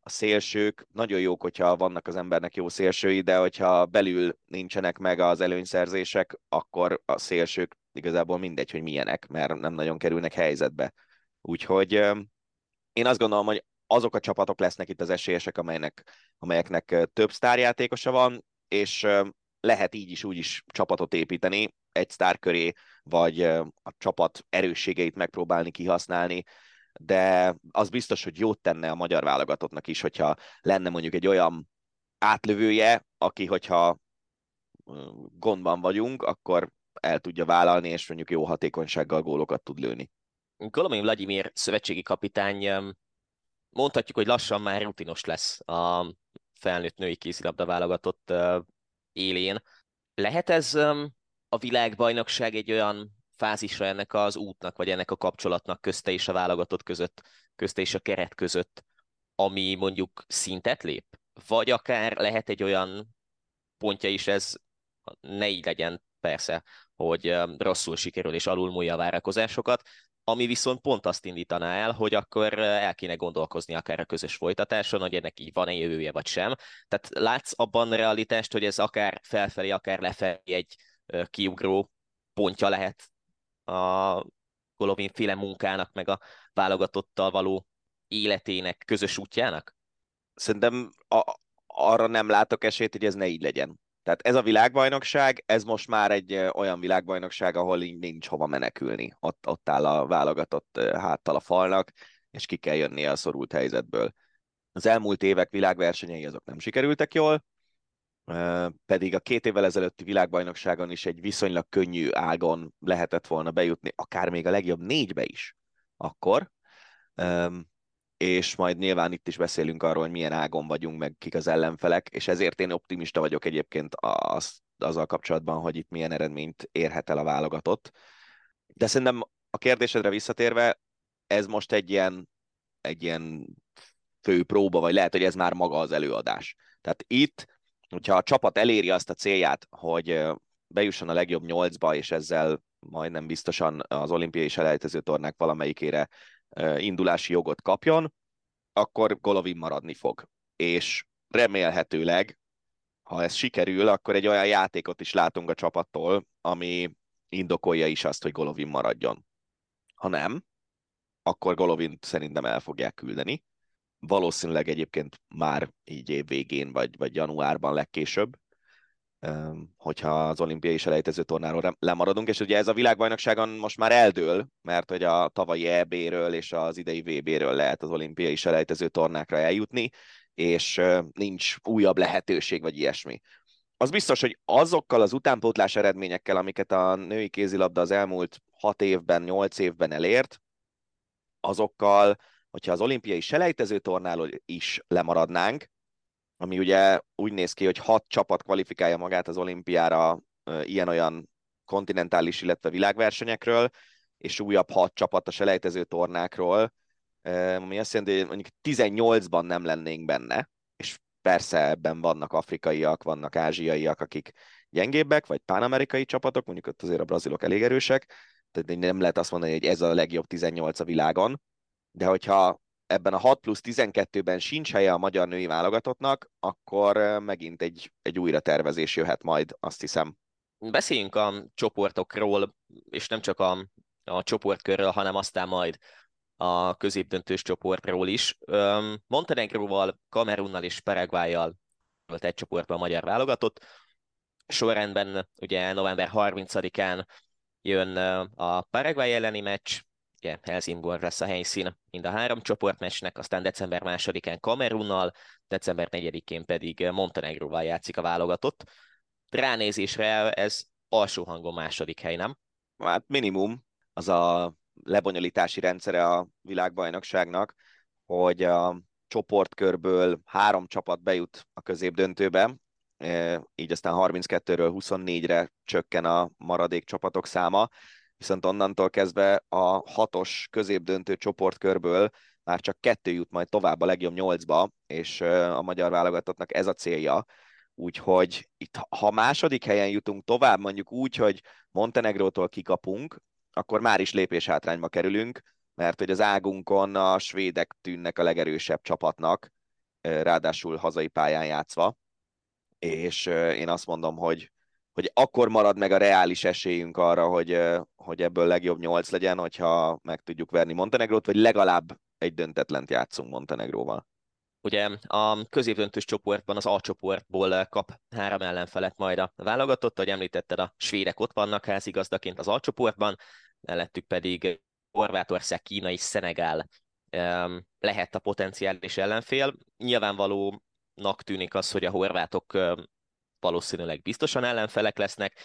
a szélsők nagyon jók, hogyha vannak az embernek jó szélsői, de hogyha belül nincsenek meg az előnyszerzések, akkor a szélsők igazából mindegy, hogy milyenek, mert nem nagyon kerülnek helyzetbe. Úgyhogy én azt gondolom, hogy azok a csapatok lesznek itt az esélyesek, amelynek, amelyeknek több sztárjátékosa van, és lehet így is úgy is csapatot építeni egy sztár köré, vagy a csapat erősségeit megpróbálni kihasználni, de az biztos, hogy jót tenne a magyar válogatottnak is, hogyha lenne mondjuk egy olyan átlövője, aki, hogyha gondban vagyunk, akkor el tudja vállalni, és mondjuk jó hatékonysággal gólokat tud lőni. Kolomin Vladimir szövetségi kapitány mondhatjuk, hogy lassan már rutinos lesz a felnőtt női kézilabda válogatott élén. Lehet ez a világbajnokság egy olyan fázisra ennek az útnak, vagy ennek a kapcsolatnak közte és a válogatott között, közte és a keret között, ami mondjuk szintet lép? Vagy akár lehet egy olyan pontja is ez, ne így legyen persze, hogy rosszul sikerül és alulmúlja a várakozásokat, ami viszont pont azt indítaná el, hogy akkor el kéne gondolkozni akár a közös folytatáson, hogy ennek így van-e jövője vagy sem. Tehát látsz abban realitást, hogy ez akár felfelé, akár lefelé egy kiugró pontja lehet a Golovin féle munkának, meg a válogatottal való életének, közös útjának? Szerintem a, arra nem látok esélyt, hogy ez ne így legyen. Tehát ez a világbajnokság, ez most már egy olyan világbajnokság, ahol nincs hova menekülni. Ott, ott áll a válogatott háttal a falnak, és ki kell jönnie a szorult helyzetből. Az elmúlt évek világversenyei azok nem sikerültek jól, pedig a két évvel ezelőtti világbajnokságon is egy viszonylag könnyű ágon lehetett volna bejutni, akár még a legjobb négybe is akkor, és majd nyilván itt is beszélünk arról, hogy milyen ágon vagyunk, meg kik az ellenfelek, és ezért én optimista vagyok egyébként az, azzal kapcsolatban, hogy itt milyen eredményt érhet el a válogatott. De szerintem a kérdésedre visszatérve, ez most egy ilyen, egy ilyen fő próba, vagy lehet, hogy ez már maga az előadás. Tehát itt hogyha a csapat eléri azt a célját, hogy bejusson a legjobb nyolcba, és ezzel majdnem biztosan az olimpiai selejtező tornák valamelyikére indulási jogot kapjon, akkor Golovin maradni fog. És remélhetőleg, ha ez sikerül, akkor egy olyan játékot is látunk a csapattól, ami indokolja is azt, hogy Golovin maradjon. Ha nem, akkor Golovin szerintem el fogják küldeni valószínűleg egyébként már így év végén, vagy, vagy januárban legkésőbb, hogyha az olimpiai selejtező tornáról lemaradunk, és ugye ez a világbajnokságon most már eldől, mert hogy a tavalyi EB-ről és az idei VB-ről lehet az olimpiai selejtező tornákra eljutni, és nincs újabb lehetőség, vagy ilyesmi. Az biztos, hogy azokkal az utánpótlás eredményekkel, amiket a női kézilabda az elmúlt hat évben, nyolc évben elért, azokkal hogyha az olimpiai selejtező tornáról is lemaradnánk, ami ugye úgy néz ki, hogy hat csapat kvalifikálja magát az olimpiára ilyen-olyan kontinentális, illetve világversenyekről, és újabb hat csapat a selejtező tornákról, ami azt jelenti, hogy mondjuk 18-ban nem lennénk benne, és persze ebben vannak afrikaiak, vannak ázsiaiak, akik gyengébbek, vagy pánamerikai csapatok, mondjuk ott azért a brazilok elég erősek, tehát nem lehet azt mondani, hogy ez a legjobb 18 a világon, de hogyha ebben a 6 plusz 12-ben sincs helye a magyar női válogatottnak, akkor megint egy, egy újra tervezés jöhet majd, azt hiszem. Beszéljünk a csoportokról, és nem csak a, a csoportkörről, hanem aztán majd a középdöntős csoportról is. Montenegróval, Kamerunnal és Paraguayjal volt egy csoportban a magyar válogatott. Sorrendben ugye november 30-án jön a Paraguay elleni meccs, ugye Helsingborg lesz a helyszín mind a három csoportmeccsnek, aztán december 2-án Kamerunnal, december 4-én pedig Montenegróval játszik a válogatott. Ránézésre ez alsó hangon második hely, nem? Hát minimum az a lebonyolítási rendszere a világbajnokságnak, hogy a csoportkörből három csapat bejut a középdöntőbe, e, így aztán 32-ről 24-re csökken a maradék csapatok száma, viszont onnantól kezdve a hatos középdöntő csoportkörből már csak kettő jut majd tovább a legjobb nyolcba, és a magyar válogatottnak ez a célja, úgyhogy itt ha második helyen jutunk tovább, mondjuk úgy, hogy Montenegrótól kikapunk, akkor már is lépés hátrányba kerülünk, mert hogy az águnkon a svédek tűnnek a legerősebb csapatnak, ráadásul hazai pályán játszva, és én azt mondom, hogy, hogy akkor marad meg a reális esélyünk arra, hogy, hogy ebből legjobb nyolc legyen, hogyha meg tudjuk verni Montenegrót, vagy legalább egy döntetlent játszunk Montenegróval. Ugye a középdöntős csoportban az A csoportból kap három ellenfelet majd a válogatott, ahogy említetted, a svédek ott vannak házigazdaként az A csoportban, mellettük pedig Horvátország, Kína és Szenegál lehet a potenciális ellenfél. Nyilvánvalónak tűnik az, hogy a horvátok valószínűleg biztosan ellenfelek lesznek,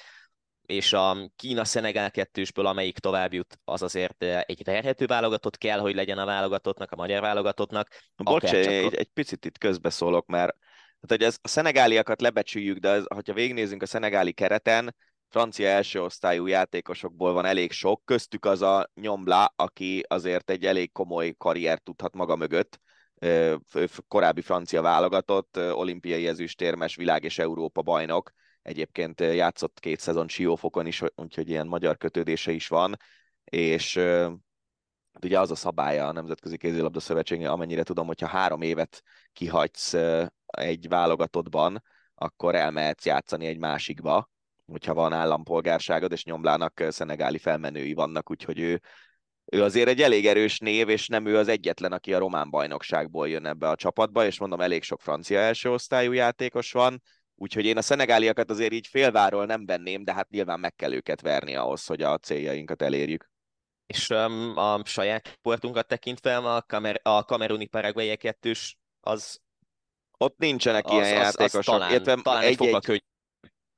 és a Kína-Szenegál kettősből, amelyik tovább jut, az azért egy verhető válogatott kell, hogy legyen a válogatottnak, a magyar válogatottnak. Bocs, egy, egy picit itt közbeszólok, mert hát, hogy ez, a szenegáliakat lebecsüljük, de ez, ha végignézünk a szenegáli kereten, francia első osztályú játékosokból van elég sok, köztük az a Nyombla, aki azért egy elég komoly karriert tudhat maga mögött, korábbi francia válogatott, olimpiai ezüstérmes, világ és Európa bajnok, egyébként játszott két szezon Siófokon is, úgyhogy ilyen magyar kötődése is van, és hát ugye az a szabálya a Nemzetközi Kézilabda Szövetségnél, amennyire tudom, hogyha három évet kihagysz egy válogatottban, akkor elmehetsz játszani egy másikba, hogyha van állampolgárságod, és nyomlának szenegáli felmenői vannak, úgyhogy ő, ő azért egy elég erős név, és nem ő az egyetlen, aki a román bajnokságból jön ebbe a csapatba, és mondom, elég sok francia első osztályú játékos van, úgyhogy én a szenegáliakat azért így félváról nem venném, de hát nyilván meg kell őket verni ahhoz, hogy a céljainkat elérjük. És um, a saját sportunkat tekintve a, kamer, a kameruni paraguay kettős, az ott nincsenek az, ilyen az, játékosok. Az talán, Értem, talán egy, egy, egy,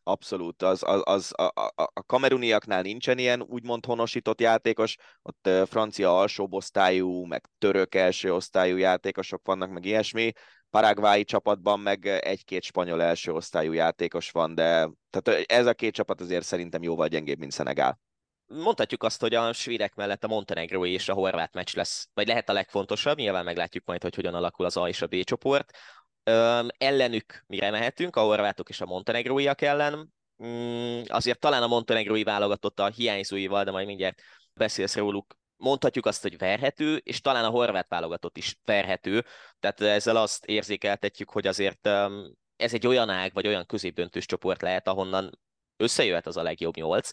Abszolút, az, az, az a, a, a kameruniaknál nincsen ilyen úgymond honosított játékos, ott francia alsóbosztályú, meg török első osztályú játékosok vannak, meg ilyesmi. Paraguayi csapatban meg egy-két spanyol első osztályú játékos van, de tehát ez a két csapat azért szerintem jóval gyengébb, mint Szenegál. Mondhatjuk azt, hogy a svédek mellett a montenegrói és a horvát meccs lesz, vagy lehet a legfontosabb, nyilván meglátjuk majd, hogy hogyan alakul az A és a B csoport. Öm, ellenük mire mehetünk, a horvátok és a montenegróiak ellen. Mm, azért talán a montenegrói válogatott a hiányzóival, de majd mindjárt beszélsz róluk. Mondhatjuk azt, hogy verhető, és talán a horvát válogatott is verhető. Tehát ezzel azt érzékeltetjük, hogy azért öm, ez egy olyan ág, vagy olyan középdöntős csoport lehet, ahonnan összejöhet az a legjobb nyolc,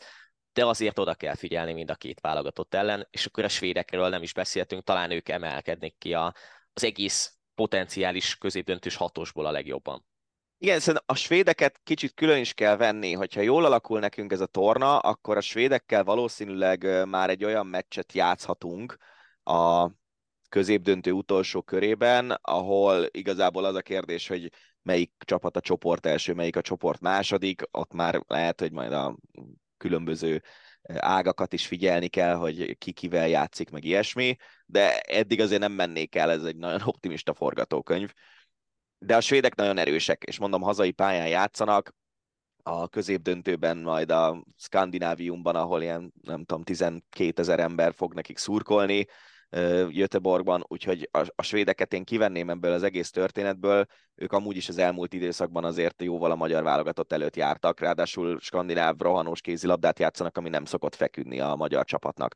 de azért oda kell figyelni mind a két válogatott ellen, és akkor a svédekről nem is beszéltünk, talán ők emelkednek ki a, az egész potenciális középdöntős hatosból a legjobban. Igen, szerintem a svédeket kicsit külön is kell venni, hogyha jól alakul nekünk ez a torna, akkor a svédekkel valószínűleg már egy olyan meccset játszhatunk a középdöntő utolsó körében, ahol igazából az a kérdés, hogy melyik csapat a csoport első, melyik a csoport második, ott már lehet, hogy majd a különböző ágakat is figyelni kell, hogy ki kivel játszik, meg ilyesmi, de eddig azért nem mennék el, ez egy nagyon optimista forgatókönyv. De a svédek nagyon erősek, és mondom, hazai pályán játszanak, a középdöntőben, majd a Skandináviumban, ahol ilyen, nem tudom, 12 ezer ember fog nekik szurkolni, Göteborgban, úgyhogy a, a svédeket én kivenném ebből az egész történetből, ők amúgy is az elmúlt időszakban azért jóval a magyar válogatott előtt jártak, ráadásul skandináv rohanós kézilabdát játszanak, ami nem szokott feküdni a magyar csapatnak.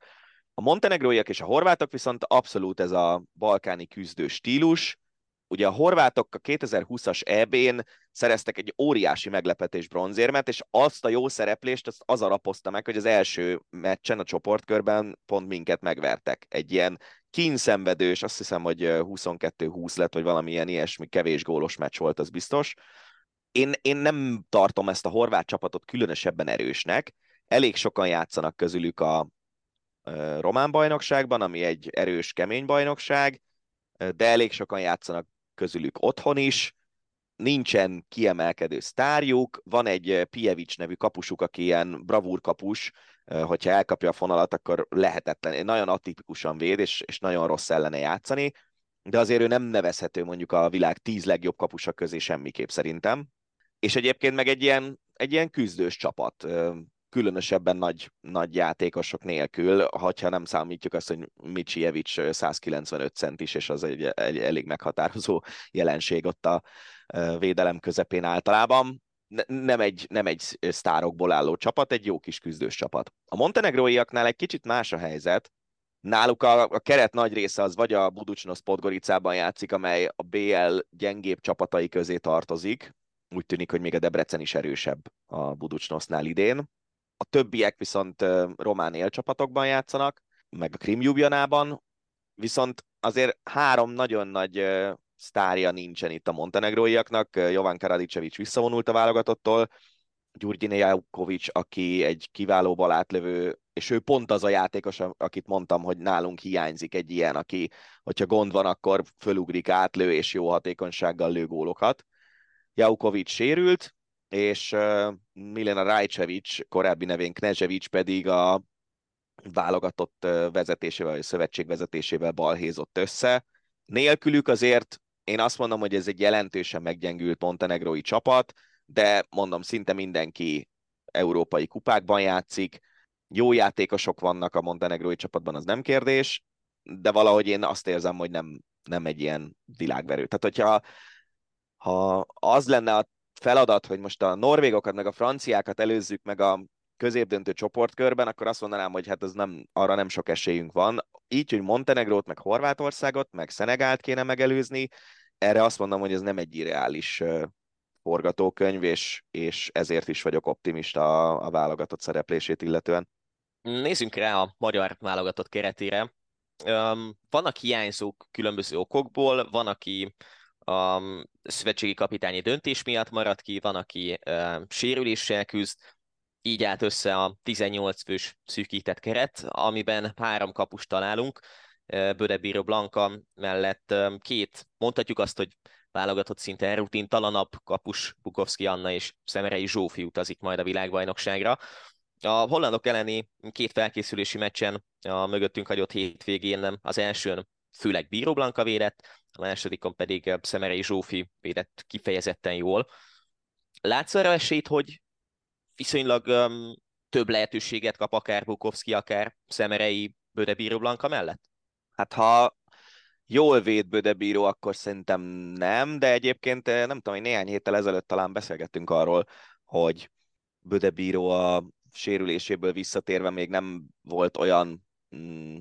A montenegróiak és a horvátok viszont abszolút ez a balkáni küzdő stílus, Ugye a horvátok a 2020-as EB-n szereztek egy óriási meglepetés bronzérmet, és azt a jó szereplést azt az alapozta meg, hogy az első meccsen, a csoportkörben pont minket megvertek. Egy ilyen kínszenvedős, azt hiszem, hogy 22-20 lett, vagy valami ilyen ilyesmi kevés gólos meccs volt, az biztos. Én, én nem tartom ezt a horvát csapatot különösebben erősnek. Elég sokan játszanak közülük a román bajnokságban, ami egy erős, kemény bajnokság, de elég sokan játszanak közülük otthon is, nincsen kiemelkedő sztárjuk, van egy eh, Pievics nevű kapusuk, aki ilyen bravúr kapus, eh, hogyha elkapja a fonalat, akkor lehetetlen, nagyon atipikusan véd, és, és nagyon rossz ellene játszani, de azért ő nem nevezhető mondjuk a világ tíz legjobb kapusa közé semmiképp szerintem. És egyébként meg egy ilyen, egy ilyen küzdős csapat különösebben nagy, nagy játékosok nélkül, hogyha nem számítjuk azt, hogy Micsijevics 195 centis, és az egy, egy elég meghatározó jelenség ott a védelem közepén általában. Nem egy, nem egy sztárokból álló csapat, egy jó kis küzdős csapat. A montenegróiaknál egy kicsit más a helyzet, Náluk a, a keret nagy része az vagy a Buducsnos Podgoricában játszik, amely a BL gyengébb csapatai közé tartozik. Úgy tűnik, hogy még a Debrecen is erősebb a Buducsnosnál idén a többiek viszont román élcsapatokban játszanak, meg a Krim Ljubljanában, viszont azért három nagyon nagy sztárja nincsen itt a montenegróiaknak. Jovan Karadicevic visszavonult a válogatottól, Gyurgyine Jaukovic, aki egy kiváló balátlövő, és ő pont az a játékos, akit mondtam, hogy nálunk hiányzik egy ilyen, aki, hogyha gond van, akkor fölugrik, átlő, és jó hatékonysággal lő gólokat. Jaukovic sérült, és Milena Rajcevic, korábbi nevén Knezevic pedig a válogatott vezetésével, vagy szövetség vezetésével balhézott össze. Nélkülük azért én azt mondom, hogy ez egy jelentősen meggyengült montenegrói csapat, de mondom, szinte mindenki európai kupákban játszik, jó játékosok vannak a montenegrói csapatban, az nem kérdés, de valahogy én azt érzem, hogy nem, nem egy ilyen világverő. Tehát, hogyha ha az lenne a feladat, hogy most a norvégokat meg a franciákat előzzük meg a középdöntő csoportkörben, akkor azt mondanám, hogy hát az nem, arra nem sok esélyünk van. Így, hogy Montenegrót, meg Horvátországot, meg Szenegált kéne megelőzni, erre azt mondom, hogy ez nem egy irreális forgatókönyv, és, és ezért is vagyok optimista a, a válogatott szereplését illetően. Nézzünk rá a magyar válogatott keretére. Vannak hiányzók különböző okokból, van, aki a szövetségi kapitányi döntés miatt maradt ki, van, aki uh, sérüléssel küzd, így állt össze a 18 fős szűkített keret, amiben három kapust találunk, Böde Blanka mellett két, mondhatjuk azt, hogy válogatott szinte rutintalanabb kapus Bukovski Anna és Szemerei Zsófi utazik majd a világbajnokságra. A hollandok elleni két felkészülési meccsen a mögöttünk hagyott hétvégén az elsőn főleg Bíró Blanka védett, a másodikon pedig eh, Szemerei Zsófi védett kifejezetten jól. Látsz arra esélyt, hogy viszonylag um, több lehetőséget kap akár Bukovski, akár Szemerei Bödebíró Blanka mellett? Hát ha jól véd Bödebíró, akkor szerintem nem, de egyébként eh, nem tudom, hogy néhány héttel ezelőtt talán beszélgettünk arról, hogy Bödebíró a sérüléséből visszatérve még nem volt olyan mm,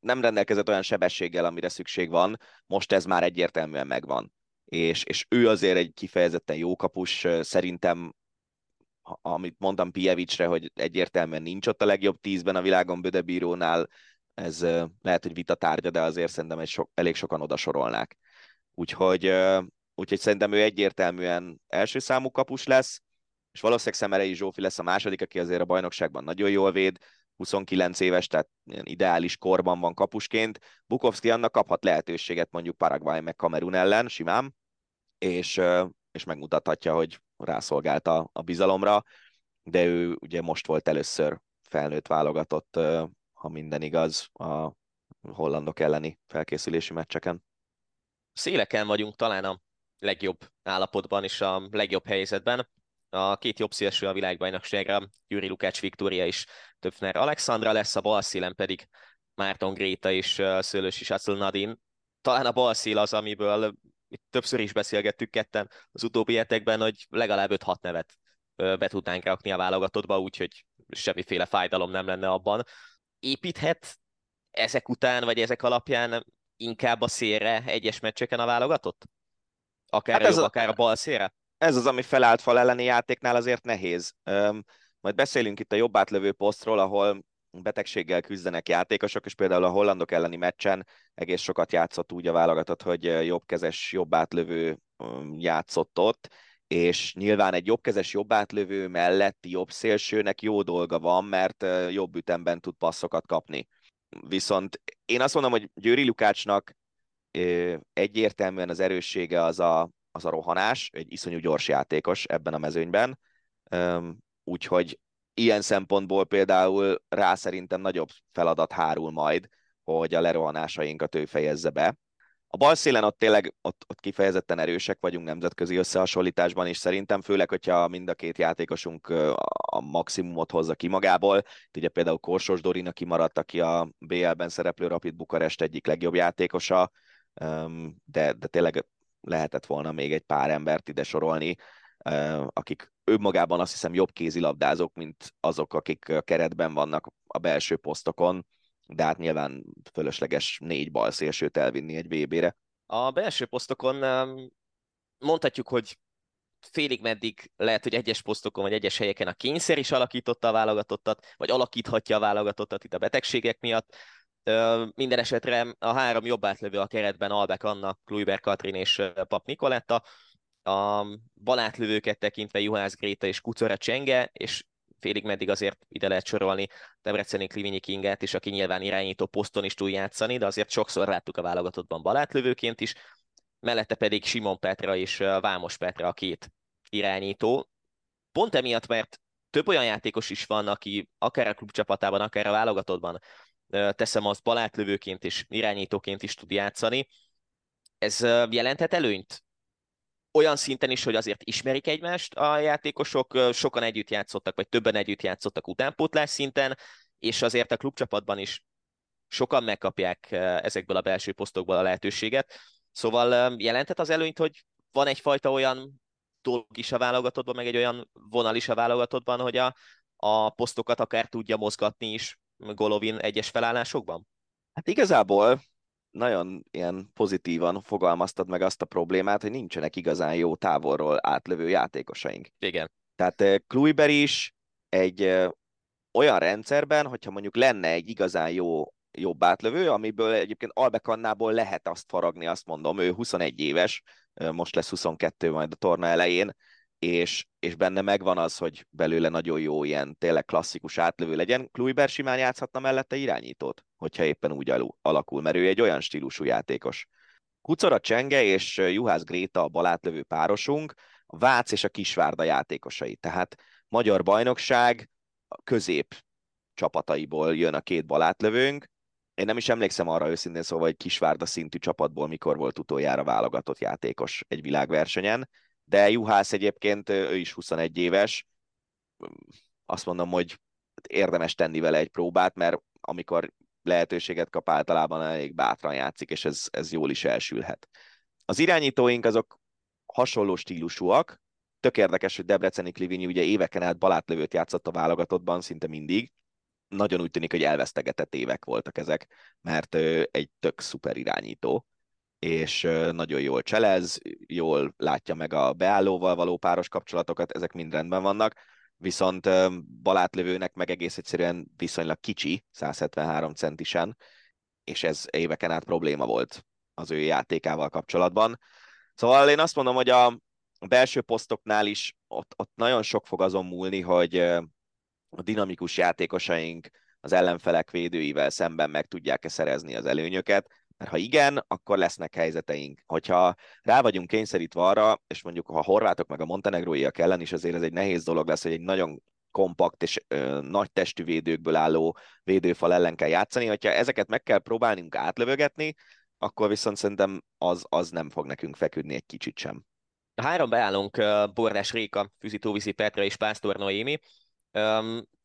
nem rendelkezett olyan sebességgel, amire szükség van, most ez már egyértelműen megvan. És, és ő azért egy kifejezetten jó kapus, szerintem amit mondtam Pievicsre, hogy egyértelműen nincs ott a legjobb tízben a világon Bödebírónál, ez lehet, hogy vita tárgya, de azért szerintem egy sok, elég sokan oda sorolnák. Úgyhogy, úgyhogy szerintem ő egyértelműen első számú kapus lesz, és valószínűleg Szemerei Zsófi lesz a második, aki azért a bajnokságban nagyon jól véd, 29 éves, tehát ideális korban van kapusként. Bukovski annak kaphat lehetőséget mondjuk Paraguay meg Kamerun ellen simán, és, és megmutathatja, hogy rászolgált a, a bizalomra, de ő ugye most volt először felnőtt válogatott, ha minden igaz, a hollandok elleni felkészülési meccseken. Széleken vagyunk talán a legjobb állapotban és a legjobb helyzetben. A két jobb szélső a világbajnokságra, Gyuri Lukács Viktória és Töpfner Alexandra lesz, a bal szélen pedig Márton Gréta és Szőlősi Sászl Nadin. Talán a bal szél az, amiből itt többször is beszélgettük ketten az utóbbi hetekben, hogy legalább 5-6 nevet be tudnánk rakni a válogatottba, úgyhogy semmiféle fájdalom nem lenne abban. Építhet ezek után, vagy ezek alapján inkább a szélre egyes meccseken a válogatott? Akár hát a jobb, a, akár a bal szélre? Ez az, ami felállt fal elleni játéknál azért nehéz. Majd beszélünk itt a jobb átlövő posztról, ahol betegséggel küzdenek játékosok, és például a hollandok elleni meccsen egész sokat játszott úgy a válogatott, hogy jobbkezes, jobb átlövő játszott ott, és nyilván egy jobbkezes, jobb átlövő melletti jobb szélsőnek jó dolga van, mert jobb ütemben tud passzokat kapni. Viszont én azt mondom, hogy Győri Lukácsnak egyértelműen az erőssége az a, az a rohanás, egy iszonyú gyors játékos ebben a mezőnyben, úgyhogy ilyen szempontból például rá szerintem nagyobb feladat hárul majd, hogy a lerohanásainkat ő fejezze be. A bal szélen ott tényleg ott, ott kifejezetten erősek vagyunk nemzetközi összehasonlításban, és szerintem főleg, hogyha mind a két játékosunk a maximumot hozza ki magából. Itt ugye például Korsos Dorina kimaradt, aki a BL-ben szereplő Rapid Bukarest egyik legjobb játékosa, de, de tényleg lehetett volna még egy pár embert ide sorolni, akik önmagában azt hiszem jobb kézilabdázók, mint azok, akik keretben vannak a belső posztokon, de hát nyilván fölösleges négy bal szélsőt elvinni egy VB-re. A belső posztokon mondhatjuk, hogy félig meddig lehet, hogy egyes posztokon vagy egyes helyeken a kényszer is alakította a válogatottat, vagy alakíthatja a válogatottat itt a betegségek miatt. Minden esetre a három jobb átlövő a keretben Albek Anna, Kluiber Katrin és Pap Nikoletta, a balátlövőket tekintve Juhász Gréta és Kucora Csenge, és félig meddig azért ide lehet sorolni Debreceni Klivinyi Kingát is, aki nyilván irányító poszton is tud játszani, de azért sokszor láttuk a válogatottban balátlövőként is, mellette pedig Simon Petra és Vámos Petra a két irányító. Pont emiatt, mert több olyan játékos is van, aki akár a klubcsapatában, akár a válogatottban teszem azt balátlövőként és irányítóként is tud játszani. Ez jelenthet előnyt olyan szinten is, hogy azért ismerik egymást a játékosok, sokan együtt játszottak, vagy többen együtt játszottak utánpótlás szinten, és azért a klubcsapatban is sokan megkapják ezekből a belső posztokból a lehetőséget. Szóval jelentett az előnyt, hogy van egyfajta olyan dolog is a válogatottban, meg egy olyan vonal is a válogatottban, hogy a, a posztokat akár tudja mozgatni is Golovin egyes felállásokban? Hát igazából nagyon ilyen pozitívan fogalmaztad meg azt a problémát, hogy nincsenek igazán jó távolról átlövő játékosaink. Igen. Tehát Kluiber is egy olyan rendszerben, hogyha mondjuk lenne egy igazán jó jobb átlövő, amiből egyébként Albekannából lehet azt faragni, azt mondom, ő 21 éves, most lesz 22 majd a torna elején, és, és benne megvan az, hogy belőle nagyon jó ilyen tényleg klasszikus átlövő legyen. Kluiber simán játszhatna mellette irányítót, hogyha éppen úgy alakul, mert ő egy olyan stílusú játékos. Kucora Csenge és Juhász Gréta a balátlövő párosunk, a Vác és a Kisvárda játékosai. Tehát magyar bajnokság közép csapataiból jön a két balátlövőnk. Én nem is emlékszem arra őszintén szóval, hogy Kisvárda szintű csapatból mikor volt utoljára válogatott játékos egy világversenyen de Juhász egyébként ő is 21 éves, azt mondom, hogy érdemes tenni vele egy próbát, mert amikor lehetőséget kap, általában elég bátran játszik, és ez, ez jól is elsülhet. Az irányítóink azok hasonló stílusúak, tök érdekes, hogy Debreceni Klivinyi ugye éveken át balátlövőt játszott a válogatottban, szinte mindig. Nagyon úgy tűnik, hogy elvesztegetett évek voltak ezek, mert egy tök szuper irányító és nagyon jól cselez, jól látja meg a beállóval való páros kapcsolatokat, ezek mind rendben vannak, viszont balátlövőnek meg egész egyszerűen viszonylag kicsi, 173 centisen, és ez éveken át probléma volt az ő játékával kapcsolatban. Szóval én azt mondom, hogy a belső posztoknál is ott, ott nagyon sok fog azon múlni, hogy a dinamikus játékosaink az ellenfelek védőivel szemben meg tudják-e szerezni az előnyöket, mert ha igen, akkor lesznek helyzeteink. Hogyha rá vagyunk kényszerítve arra, és mondjuk ha a horvátok meg a montenegróiak ellen is azért ez egy nehéz dolog lesz, hogy egy nagyon kompakt és ö, nagy testű védőkből álló védőfal ellen kell játszani. Ha ezeket meg kell próbálnunk átlövögetni, akkor viszont szerintem az, az nem fog nekünk feküdni egy kicsit sem. Három beállunk Bordás Réka, Füzitóvizi Petra és Pásztor Noémi.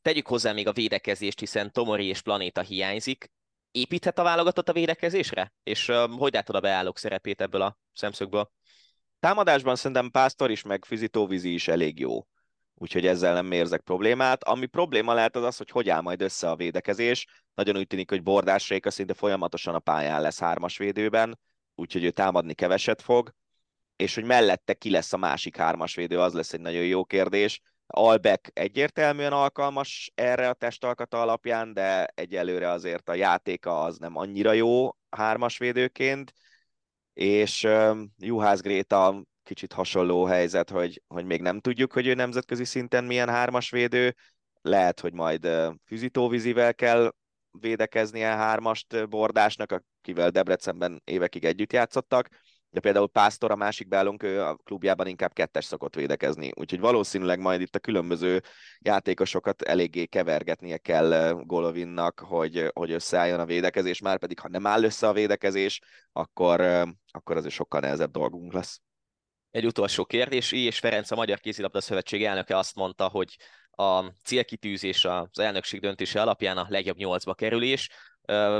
Tegyük hozzá még a védekezést, hiszen Tomori és Planéta hiányzik építhet a válogatott a védekezésre? És uh, hogy látod a beállók szerepét ebből a szemszögből? Támadásban szerintem Pásztor is, meg Fizitóvizi is elég jó. Úgyhogy ezzel nem érzek problémát. Ami probléma lehet az az, hogy hogy áll majd össze a védekezés. Nagyon úgy tűnik, hogy Bordás Réka szinte folyamatosan a pályán lesz hármas védőben, úgyhogy ő támadni keveset fog. És hogy mellette ki lesz a másik hármas védő, az lesz egy nagyon jó kérdés. Albek egyértelműen alkalmas erre a testalkata alapján, de egyelőre azért a játéka az nem annyira jó hármas védőként, és uh, Juhász Gréta kicsit hasonló helyzet, hogy, hogy még nem tudjuk, hogy ő nemzetközi szinten milyen hármas védő, lehet, hogy majd Füzitóvizivel kell védekeznie hármast bordásnak, akivel Debrecenben évekig együtt játszottak, de például Pásztor, a másik beállónk, ő a klubjában inkább kettes szokott védekezni. Úgyhogy valószínűleg majd itt a különböző játékosokat eléggé kevergetnie kell Golovinnak, hogy, hogy összeálljon a védekezés, már pedig ha nem áll össze a védekezés, akkor, akkor azért sokkal nehezebb dolgunk lesz. Egy utolsó kérdés, I. és Ferenc, a Magyar Kézilabda Szövetség elnöke azt mondta, hogy a célkitűzés az elnökség döntése alapján a legjobb nyolcba kerülés.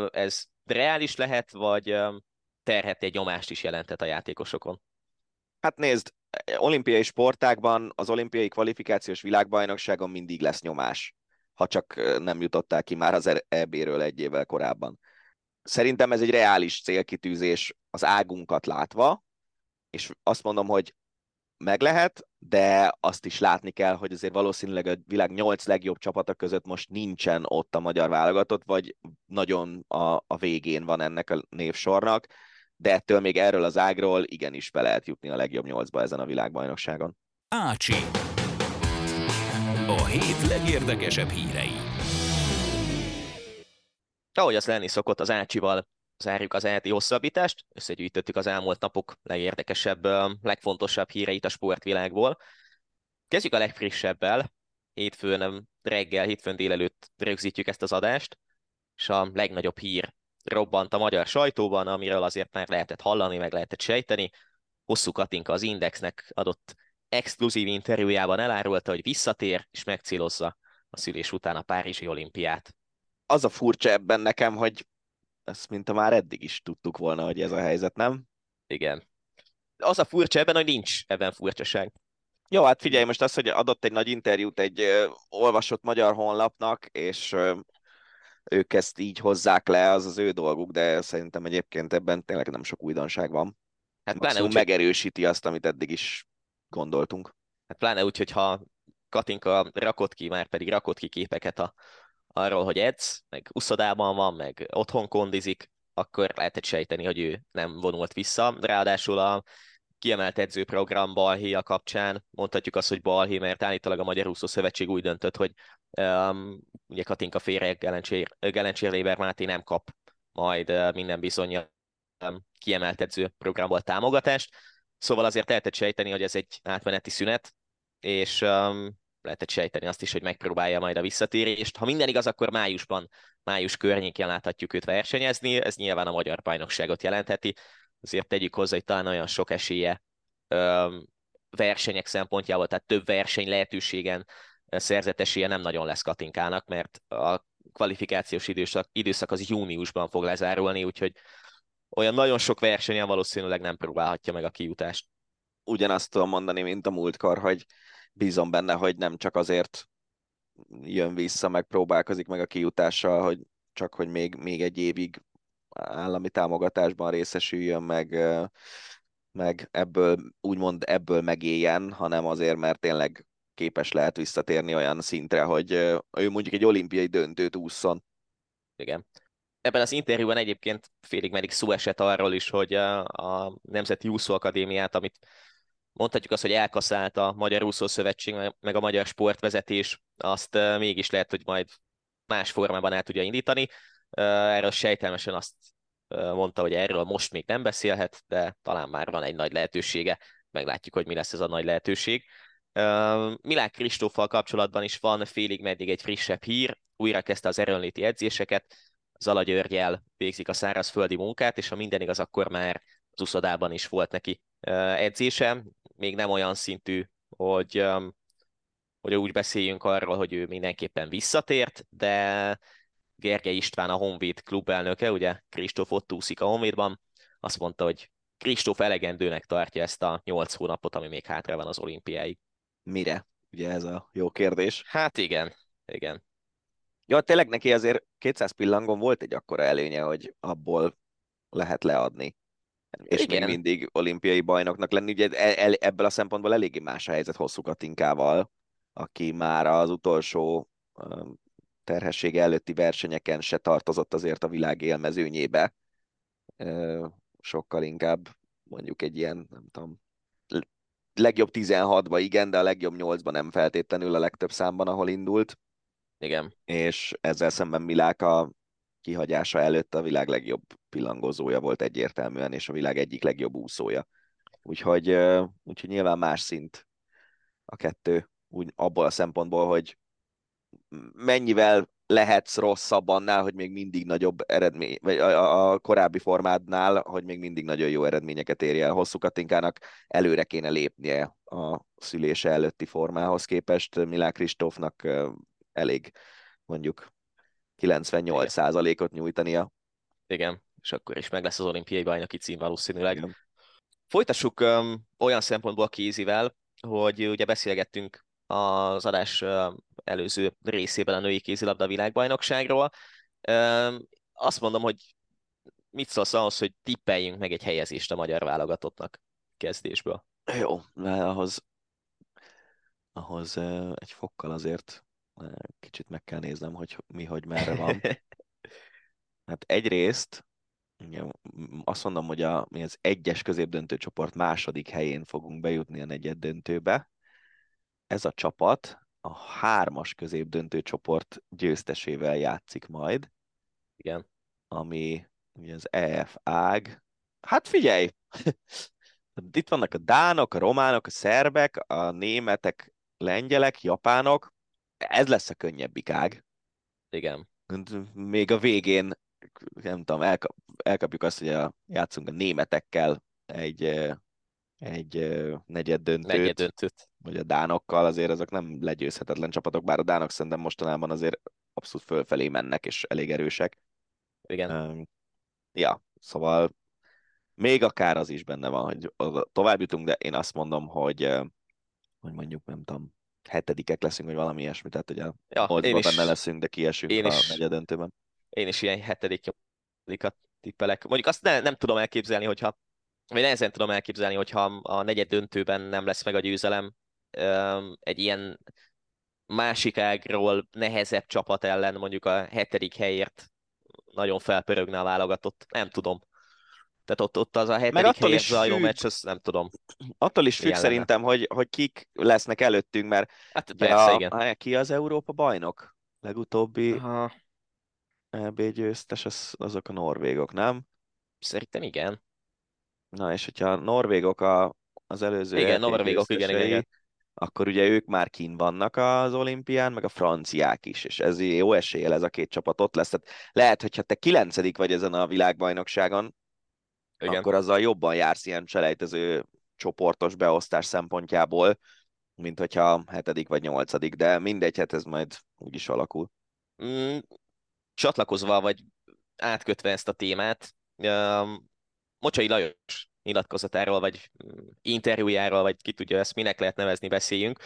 Ez reális lehet, vagy terhet egy nyomást is jelentett a játékosokon? Hát nézd, olimpiai sportákban az olimpiai kvalifikációs világbajnokságon mindig lesz nyomás, ha csak nem jutottál ki már az EB-ről egy évvel korábban. Szerintem ez egy reális célkitűzés az águnkat látva, és azt mondom, hogy meg lehet, de azt is látni kell, hogy azért valószínűleg a világ nyolc legjobb csapata között most nincsen ott a magyar válogatott, vagy nagyon a, a végén van ennek a névsornak, de ettől még erről az ágról igenis be lehet jutni a legjobb nyolcba ezen a világbajnokságon. Ácsi. A hét legérdekesebb hírei. Ahogy az lenni szokott, az Ácsival zárjuk az ELTI hosszabbítást, összegyűjtöttük az elmúlt napok legérdekesebb, legfontosabb híreit a sportvilágból. Kezdjük a legfrissebbel, hétfőn reggel, hétfőn délelőtt rögzítjük ezt az adást, és a legnagyobb hír robbant a magyar sajtóban, amiről azért már lehetett hallani, meg lehetett sejteni. Hosszú Katinka az Indexnek adott exkluzív interjújában elárulta, hogy visszatér és megcélozza a szülés után a Párizsi olimpiát. Az a furcsa ebben nekem, hogy ezt mint a már eddig is tudtuk volna, hogy ez a helyzet, nem? Igen. Az a furcsa ebben, hogy nincs ebben furcsaság. Jó, hát figyelj, most az, hogy adott egy nagy interjút egy ö, olvasott magyar honlapnak, és ö, ők ezt így hozzák le, az az ő dolguk, de szerintem egyébként ebben tényleg nem sok újdonság van. Hát pláne úgy, megerősíti azt, amit eddig is gondoltunk. Hát pláne úgy, hogyha Katinka rakott ki, már pedig rakott ki képeket a, arról, hogy edz, meg uszodában van, meg otthon kondizik, akkor lehetett sejteni, hogy ő nem vonult vissza. Ráadásul a kiemelt edzőprogram Balhéja kapcsán mondhatjuk azt, hogy Balhé, mert állítólag a Magyar Úszó Szövetség úgy döntött, hogy um, ugye Katinka férje Gelencsér, Gelencsér Léber Máté nem kap majd uh, minden bizony um, kiemelt edzőprogramból támogatást. Szóval azért lehetett sejteni, hogy ez egy átmeneti szünet, és um, lehetett sejteni azt is, hogy megpróbálja majd a visszatérést. Ha minden igaz, akkor májusban, május környékén láthatjuk őt versenyezni, ez nyilván a magyar bajnokságot jelentheti, azért tegyük hozzá, hogy talán olyan sok esélye versenyek szempontjából, tehát több verseny lehetőségen szerzett esélye nem nagyon lesz Katinkának, mert a kvalifikációs időszak, időszak az júniusban fog lezárulni, úgyhogy olyan nagyon sok versenyen valószínűleg nem próbálhatja meg a kijutást. Ugyanazt tudom mondani, mint a múltkor, hogy bízom benne, hogy nem csak azért jön vissza, meg próbálkozik meg a kijutással, hogy csak hogy még, még egy évig állami támogatásban részesüljön, meg, meg ebből, úgymond ebből megéljen, hanem azért, mert tényleg képes lehet visszatérni olyan szintre, hogy ő mondjuk egy olimpiai döntőt ússzon. Igen. Ebben az interjúban egyébként félig meddig szó esett arról is, hogy a Nemzeti Úszó Akadémiát, amit mondhatjuk azt, hogy elkaszált a Magyar Úszó Szövetség, meg a Magyar Sportvezetés, azt mégis lehet, hogy majd más formában el tudja indítani. Erről sejtelmesen azt mondta, hogy erről most még nem beszélhet, de talán már van egy nagy lehetősége, meglátjuk, hogy mi lesz ez a nagy lehetőség. Milák Kristóffal kapcsolatban is van félig meddig egy frissebb hír, újra kezdte az erőnléti edzéseket, Zala Györgyel végzik a szárazföldi munkát, és ha minden igaz, akkor már az uszodában is volt neki edzése, még nem olyan szintű, hogy, hogy úgy beszéljünk arról, hogy ő mindenképpen visszatért, de Gergely István, a Honvéd klubelnöke, ugye Kristóf ott úszik a Honvédban, azt mondta, hogy Kristóf elegendőnek tartja ezt a nyolc hónapot, ami még hátra van az olimpiáig. Mire? Ugye ez a jó kérdés. Hát igen, igen. Ja, tényleg neki azért 200 pillangon volt egy akkora előnye, hogy abból lehet leadni. És Igen. még mindig olimpiai bajnoknak lenni. Ugye e, e, ebből a szempontból eléggé más a helyzet hosszú Katinkával, aki már az utolsó terhessége előtti versenyeken se tartozott azért a világ élmezőnyébe. Sokkal inkább mondjuk egy ilyen, nem tudom, legjobb 16-ba igen, de a legjobb 8-ba nem feltétlenül a legtöbb számban, ahol indult. Igen. És ezzel szemben Miláka kihagyása előtt a világ legjobb pillangozója volt egyértelműen, és a világ egyik legjobb úszója. Úgyhogy, úgyhogy nyilván más szint a kettő, úgy abból a szempontból, hogy mennyivel lehetsz rosszabb annál, hogy még mindig nagyobb eredmény, vagy a, a korábbi formádnál, hogy még mindig nagyon jó eredményeket érje el. Hosszú Katinkának előre kéne lépnie a szülése előtti formához képest. Milán Kristófnak elég mondjuk 98%-ot nyújtania. Igen, és akkor is meg lesz az olimpiai bajnoki cím valószínűleg. Igen. Folytassuk um, olyan szempontból kézivel, hogy ugye beszélgettünk az adás előző részében a női kézilabda világbajnokságról. Azt mondom, hogy mit szólsz ahhoz, hogy tippeljünk meg egy helyezést a magyar válogatottnak kezdésből? Jó, mert ahhoz, ahhoz egy fokkal azért kicsit meg kell néznem, hogy mi, hogy merre van. Hát egyrészt azt mondom, hogy a, mi az egyes középdöntő csoport második helyén fogunk bejutni a negyed döntőbe. Ez a csapat a hármas középdöntő csoport győztesével játszik majd. Igen. Ami ugye az EF ág. Hát figyelj! Itt vannak a dánok, a románok, a szerbek, a németek, lengyelek, japánok. Ez lesz a könnyebbik ág. Igen. Még a végén, nem tudom, elkap, elkapjuk azt, hogy a, játszunk a németekkel egy, egy negyed döntőt. Negyed döntőt vagy a dánokkal, azért ezek nem legyőzhetetlen csapatok, bár a dánok szerintem mostanában azért abszolút fölfelé mennek, és elég erősek. Igen. Um, ja, szóval még akár az is benne van, hogy tovább jutunk, de én azt mondom, hogy, hogy mondjuk, nem tudom, hetedikek leszünk, vagy valami ilyesmi, tehát a ja, benne leszünk, de kiesünk én a is, negyedöntőben. Én is ilyen hetedik tippelek. Mondjuk azt ne, nem tudom elképzelni, hogyha vagy nehezen tudom elképzelni, hogyha a negyed döntőben nem lesz meg a győzelem, egy ilyen másik ágról nehezebb csapat ellen mondjuk a hetedik helyért nagyon felpörögne a válogatott. Nem tudom. Tehát ott, ott az a hetedik attól helyért zajló függ, meccs, azt nem tudom. Attól is függ szerintem, hogy, hogy kik lesznek előttünk, mert hát persze, a, igen. A, ki az Európa bajnok? Legutóbbi Aha. EB győztes, az, azok a norvégok, nem? Szerintem igen. Na, és hogyha a norvégok a, az előző Igen, norvégok, igen, igen, igen akkor ugye ők már kín vannak az olimpián, meg a franciák is, és ez jó eséllyel ez a két csapat ott lesz. Tehát lehet, hogyha te kilencedik vagy ezen a világbajnokságon, Igen. akkor azzal jobban jársz ilyen selejtező csoportos beosztás szempontjából, mint hogyha hetedik vagy nyolcadik, de mindegy, hát ez majd úgy is alakul. Mm, csatlakozva, vagy átkötve ezt a témát, um, Mocsai Lajos nyilatkozatáról, vagy interjújáról, vagy ki tudja ezt minek lehet nevezni, beszéljünk.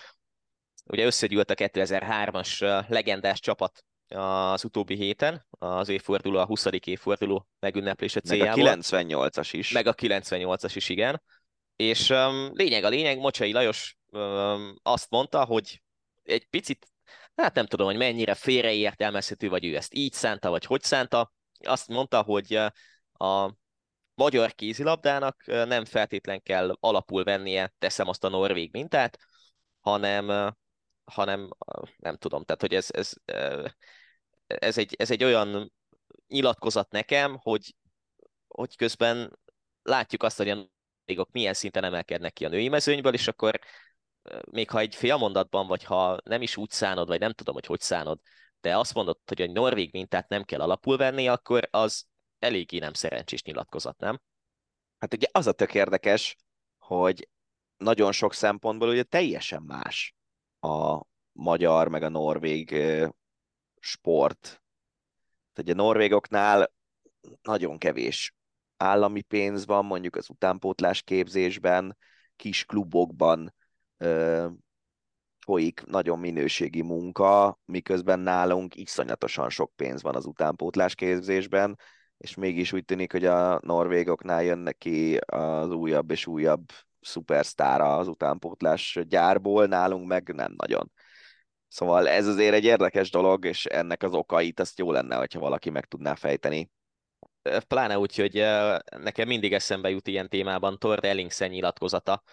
Ugye összegyűlt a 2003-as legendás csapat az utóbbi héten, az évforduló, a 20. évforduló megünneplése céljából. Meg a 98-as is. Meg a 98-as is, igen. És um, lényeg a lényeg, Mocsai Lajos um, azt mondta, hogy egy picit, hát nem tudom, hogy mennyire félreértelmezhető, vagy ő ezt így szánta, vagy hogy szánta. Azt mondta, hogy a magyar kézilabdának nem feltétlen kell alapul vennie, teszem azt a norvég mintát, hanem, hanem nem tudom, tehát hogy ez, ez, ez, egy, ez egy olyan nyilatkozat nekem, hogy, hogy közben látjuk azt, hogy a norvégok milyen szinten emelkednek ki a női mezőnyből, és akkor még ha egy fél mondatban, vagy ha nem is úgy szánod, vagy nem tudom, hogy hogy szánod, de azt mondod, hogy a norvég mintát nem kell alapul venni, akkor az eléggé nem szerencsés nyilatkozat, nem? Hát ugye az a tök érdekes, hogy nagyon sok szempontból ugye teljesen más a magyar meg a norvég sport Tehát a norvégoknál nagyon kevés állami pénz van, mondjuk az utánpótlás képzésben, kis klubokban ö, folyik nagyon minőségi munka, miközben nálunk iszonyatosan sok pénz van az utánpótlás képzésben, és mégis úgy tűnik, hogy a norvégoknál jönnek ki az újabb és újabb szupersztára az utánpótlás gyárból, nálunk meg nem nagyon. Szóval ez azért egy érdekes dolog, és ennek az okait azt jó lenne, hogyha valaki meg tudná fejteni. Pláne úgy, hogy nekem mindig eszembe jut ilyen témában Tord Ellingsen nyilatkozata,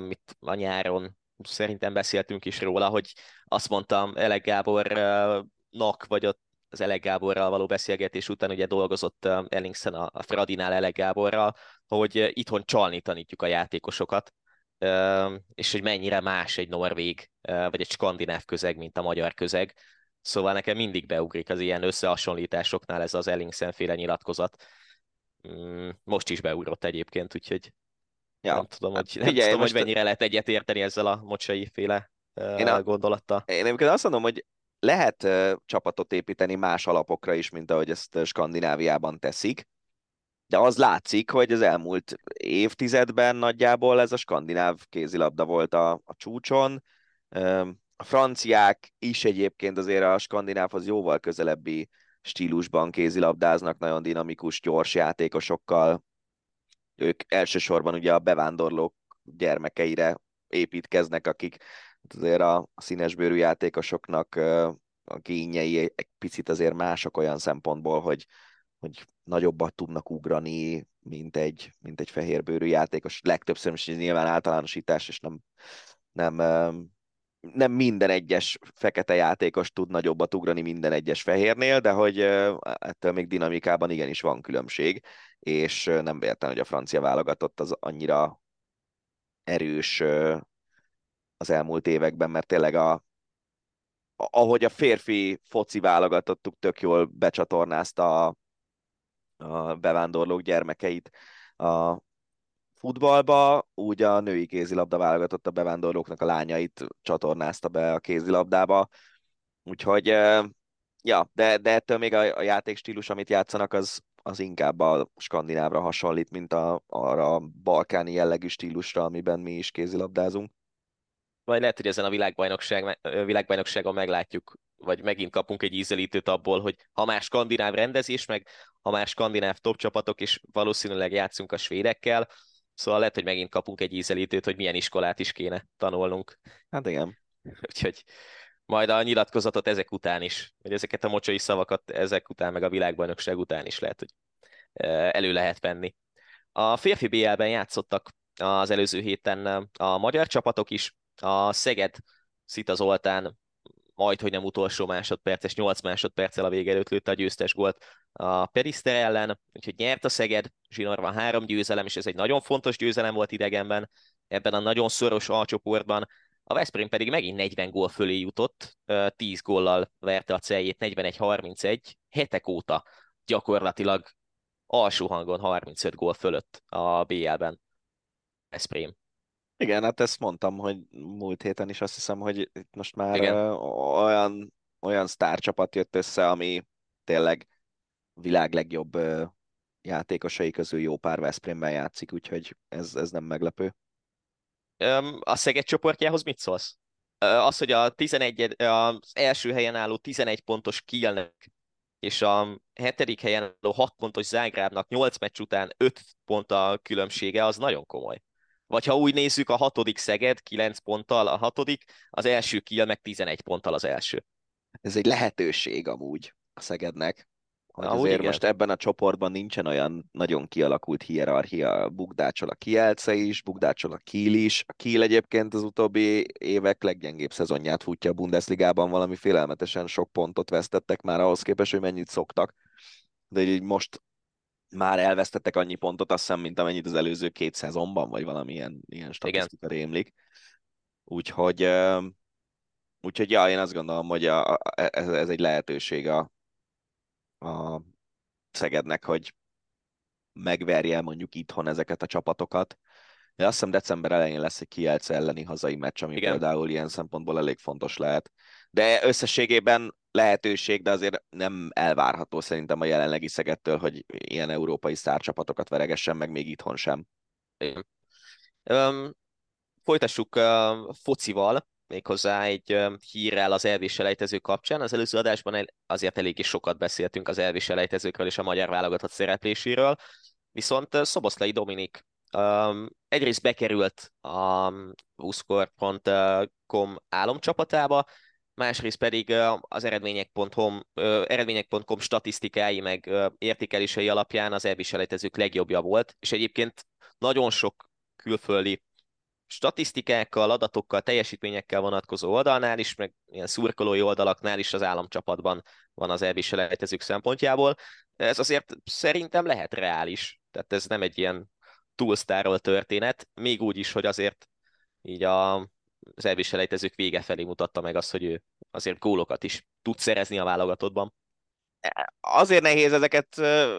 mit a nyáron szerintem beszéltünk is róla, hogy azt mondtam Elek Gábornak, vagy ott az Elek Gáborral való beszélgetés után ugye dolgozott Ellingsen a Fradinál Elek Gáborral, hogy itthon csalni tanítjuk a játékosokat, és hogy mennyire más egy norvég vagy egy skandináv közeg, mint a magyar közeg. Szóval nekem mindig beugrik az ilyen összehasonlításoknál ez az Ellingsen féle nyilatkozat. Mm, most is beugrott egyébként, úgyhogy ja. nem tudom, hogy, nem Figyelj, tudom, hogy mennyire lehet egyetérteni ezzel a mocsai féle én a, gondolattal. Én egyébként azt mondom, hogy lehet csapatot építeni más alapokra is, mint ahogy ezt Skandináviában teszik, de az látszik, hogy az elmúlt évtizedben nagyjából ez a skandináv kézilabda volt a, a csúcson. A franciák is egyébként azért a skandinávhoz jóval közelebbi stílusban kézilabdáznak, nagyon dinamikus, gyors játékosokkal. Ők elsősorban ugye a bevándorlók gyermekeire építkeznek, akik azért a színesbőrű játékosoknak a gényei egy picit azért mások olyan szempontból, hogy, hogy nagyobbat tudnak ugrani, mint egy, mint egy fehérbőrű játékos. Legtöbbször is nyilván általánosítás, és nem, nem, nem minden egyes fekete játékos tud nagyobbat ugrani minden egyes fehérnél, de hogy ettől még dinamikában igenis van különbség, és nem véletlen, hogy a francia válogatott az annyira erős az elmúlt években, mert tényleg a, ahogy a férfi foci válogatottuk tök jól becsatornázta a, a bevándorlók gyermekeit a futballba, úgy a női kézilabda válogatott a bevándorlóknak a lányait csatornázta be a kézilabdába. Úgyhogy, ja, de, de ettől még a, a játékstílus, amit játszanak, az, az inkább a skandinávra hasonlít, mint a, arra a balkáni jellegű stílusra, amiben mi is kézilabdázunk. Vagy lehet, hogy ezen a világbajnokság, világbajnokságon meglátjuk, vagy megint kapunk egy ízelítőt abból, hogy ha már skandináv rendezés, meg ha már skandináv top csapatok, és valószínűleg játszunk a svédekkel, szóval lehet, hogy megint kapunk egy ízelítőt, hogy milyen iskolát is kéne tanulnunk. Hát igen. Úgyhogy majd a nyilatkozatot ezek után is, vagy ezeket a mocsai szavakat ezek után, meg a világbajnokság után is lehet, hogy elő lehet venni. A férfi BL-ben játszottak az előző héten a magyar csapatok is, a Szeged Szita Zoltán majd, hogy nem utolsó másodperces, 8 másodperccel a vége előtt lőtte a győztes gólt a Periszter ellen, úgyhogy nyert a Szeged, van három győzelem, és ez egy nagyon fontos győzelem volt idegenben, ebben a nagyon szoros alcsoportban. A Veszprém pedig megint 40 gól fölé jutott, 10 góllal verte a celjét, 41-31, hetek óta gyakorlatilag alsó hangon 35 gól fölött a BL-ben. Veszprém. Igen, hát ezt mondtam, hogy múlt héten is azt hiszem, hogy itt most már Igen. olyan, olyan sztárcsapat jött össze, ami tényleg világ legjobb játékosai közül jó pár Veszprémben játszik, úgyhogy ez, ez nem meglepő. A Szeged csoportjához mit szólsz? Az, hogy a 11, az első helyen álló 11 pontos Kielnek és a hetedik helyen álló 6 pontos Zágrábnak 8 meccs után 5 pont a különbsége, az nagyon komoly. Vagy ha úgy nézzük, a hatodik Szeged 9 ponttal a hatodik, az első Kiel meg 11 ponttal az első. Ez egy lehetőség amúgy a Szegednek. Hogy Ahogy azért igen. most ebben a csoportban nincsen olyan nagyon kialakult hierarchia, bugdácsol a Kielce is, bugdácsol a Kiel is. A Kiel egyébként az utóbbi évek leggyengébb szezonját futja a Bundesligában, valami félelmetesen sok pontot vesztettek már ahhoz képest, hogy mennyit szoktak. De így most már elvesztettek annyi pontot, azt hiszem, mint amennyit az előző két szezonban, vagy valamilyen ilyen statisztika Igen. rémlik. Úgyhogy, úgyhogy ja, én azt gondolom, hogy a, a, ez, ez egy lehetőség a, a Szegednek, hogy megverje mondjuk itthon ezeket a csapatokat. De azt hiszem december elején lesz egy Kielce elleni hazai meccs, ami Igen. például ilyen szempontból elég fontos lehet. De összességében lehetőség, de azért nem elvárható szerintem a jelenlegi Szegettől, hogy ilyen európai sztárcsapatokat veregessen meg még itthon sem. Um, folytassuk uh, focival, méghozzá egy uh, hírrel az elviselejtező kapcsán. Az előző adásban el, azért eléggé sokat beszéltünk az elviselejtezőkről és a magyar válogatott szerepléséről, viszont uh, Szoboszlai Dominik um, egyrészt bekerült a uszkor.com álomcsapatába, másrészt pedig az eredmények.com, eredmények.com statisztikái meg értékelései alapján az elviselejtezők legjobbja volt, és egyébként nagyon sok külföldi statisztikákkal, adatokkal, teljesítményekkel vonatkozó oldalnál is, meg ilyen szurkolói oldalaknál is az államcsapatban van az elviselejtezők szempontjából. Ez azért szerintem lehet reális, tehát ez nem egy ilyen túlsztárol történet, még úgy is, hogy azért így a az elviselejtezők vége felé mutatta meg azt, hogy ő azért gólokat is tud szerezni a válogatottban. Azért nehéz ezeket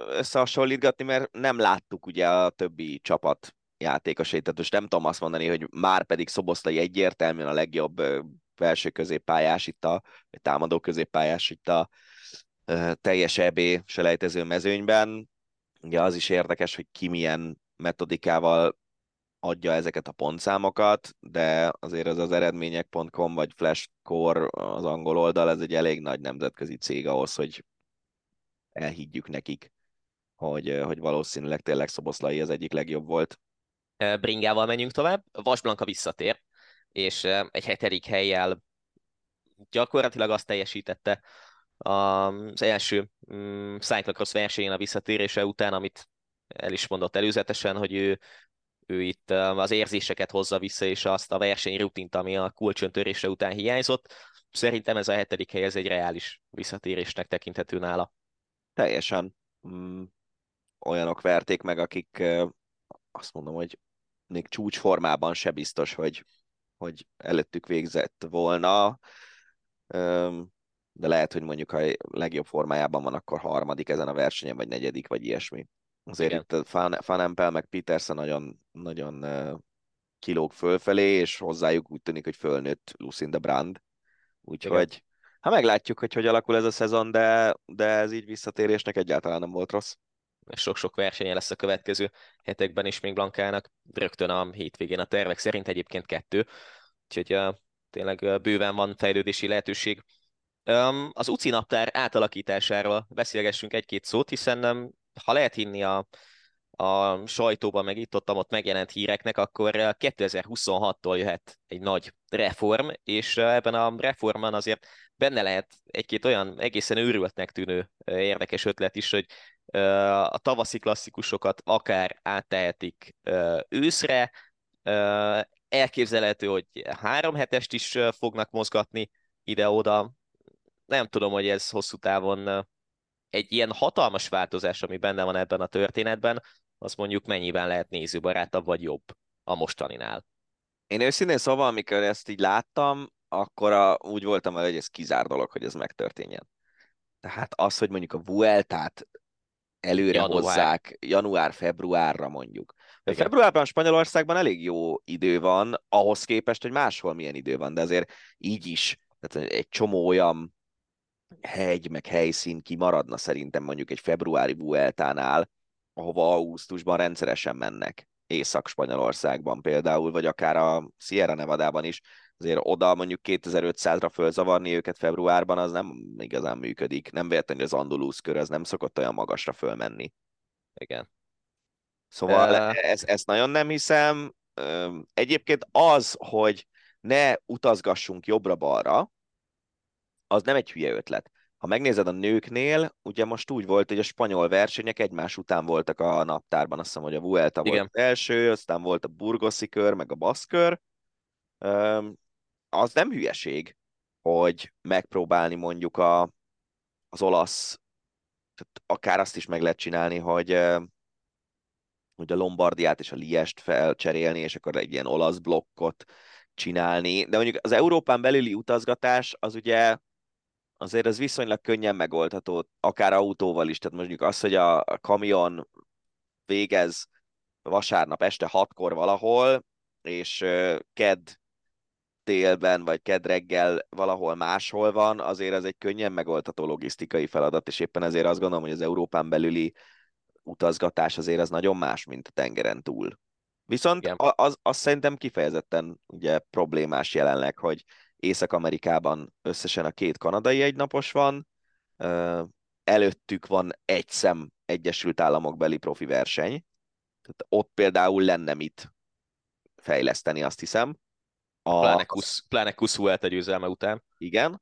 összehasonlítgatni, mert nem láttuk ugye a többi csapat játékosait, tehát most nem tudom azt mondani, hogy már pedig Szoboszlai egyértelműen a legjobb belső középpályás itt a, vagy támadó középpályás itt a teljes EB selejtező mezőnyben. Ugye az is érdekes, hogy ki milyen metodikával adja ezeket a pontszámokat, de azért az az eredmények.com vagy Flashcore az angol oldal, ez egy elég nagy nemzetközi cég ahhoz, hogy elhiggyük nekik, hogy, hogy valószínűleg tényleg Szoboszlai az egyik legjobb volt. Bringával menjünk tovább. Vasblanka visszatér, és egy hetedik helyjel gyakorlatilag azt teljesítette az első mm, Cyclocross versenyén a visszatérése után, amit el is mondott előzetesen, hogy ő ő itt az érzéseket hozza vissza, és azt a versenyrutint, ami a kulcsöntörése után hiányzott. Szerintem ez a hetedik hely, ez egy reális visszatérésnek tekinthető nála. Teljesen mm, olyanok verték meg, akik azt mondom, hogy még csúcsformában se biztos, hogy, hogy előttük végzett volna, de lehet, hogy mondjuk ha legjobb formájában van, akkor harmadik ezen a versenyen, vagy negyedik, vagy ilyesmi. Azért Igen. itt Van Empel meg Peterson nagyon, nagyon kilóg fölfelé, és hozzájuk úgy tűnik, hogy fölnőtt Lucinda Brand. Úgyhogy hát meglátjuk, hogy hogy alakul ez a szezon, de, de ez így visszatérésnek egyáltalán nem volt rossz. Sok-sok versenye lesz a következő hetekben is még Blankának. Rögtön a hétvégén a tervek szerint egyébként kettő. Úgyhogy uh, tényleg bőven van fejlődési lehetőség. Um, az UCI naptár átalakításáról beszélgessünk egy-két szót, hiszen um, ha lehet hinni a, a sajtóban, meg itt ott, ott megjelent híreknek, akkor 2026-tól jöhet egy nagy reform, és ebben a reformban azért benne lehet egy-két olyan egészen őrültnek tűnő érdekes ötlet is, hogy a tavaszi klasszikusokat akár áttehetik őszre, elképzelhető, hogy három hetest is fognak mozgatni ide-oda. Nem tudom, hogy ez hosszú távon egy ilyen hatalmas változás, ami benne van ebben a történetben, az mondjuk mennyiben lehet nézőbarátabb vagy jobb a mostaninál. Én őszintén szóval, amikor ezt így láttam, akkor a, úgy voltam vele, hogy ez kizár dolog, hogy ez megtörténjen. Tehát az, hogy mondjuk a Vueltát előre Január. hozzák január-februárra mondjuk. Igen. Februárban Spanyolországban elég jó idő van, ahhoz képest, hogy máshol milyen idő van, de azért így is tehát egy csomó olyan hegy, meg helyszín kimaradna szerintem mondjuk egy februári Vueltánál, ahova augusztusban rendszeresen mennek. Észak-Spanyolországban például, vagy akár a Sierra Nevada-ban is, azért oda mondjuk 2500-ra fölzavarni őket februárban, az nem igazán működik. Nem véletlenül az Andalúz kör, az nem szokott olyan magasra fölmenni. Igen. Szóval uh... ezt, ezt nagyon nem hiszem. Egyébként az, hogy ne utazgassunk jobbra-balra, az nem egy hülye ötlet. Ha megnézed a nőknél, ugye most úgy volt, hogy a spanyol versenyek egymás után voltak a naptárban, azt hiszem, hogy a Vuelta Igen. volt az első, aztán volt a Burgoszi kör, meg a Baszkör. Az nem hülyeség, hogy megpróbálni mondjuk a, az olasz, tehát akár azt is meg lehet csinálni, hogy hogy a Lombardiát és a Liest felcserélni, és akkor egy ilyen olasz blokkot csinálni. De mondjuk az Európán belüli utazgatás az ugye azért ez viszonylag könnyen megoldható, akár autóval is. Tehát mondjuk az, hogy a kamion végez vasárnap este hatkor valahol, és kedd délben, vagy kedreggel valahol máshol van, azért ez egy könnyen megoldható logisztikai feladat, és éppen ezért azt gondolom, hogy az Európán belüli utazgatás azért az nagyon más, mint a tengeren túl. Viszont Igen. az, az szerintem kifejezetten ugye problémás jelenleg, hogy Észak-Amerikában összesen a két kanadai egynapos van, előttük van egy szem Egyesült Államok beli profi verseny, tehát ott például lenne mit fejleszteni, azt hiszem. A, pláne, kusz, pláne Kuszvuelt győzelme után. Igen.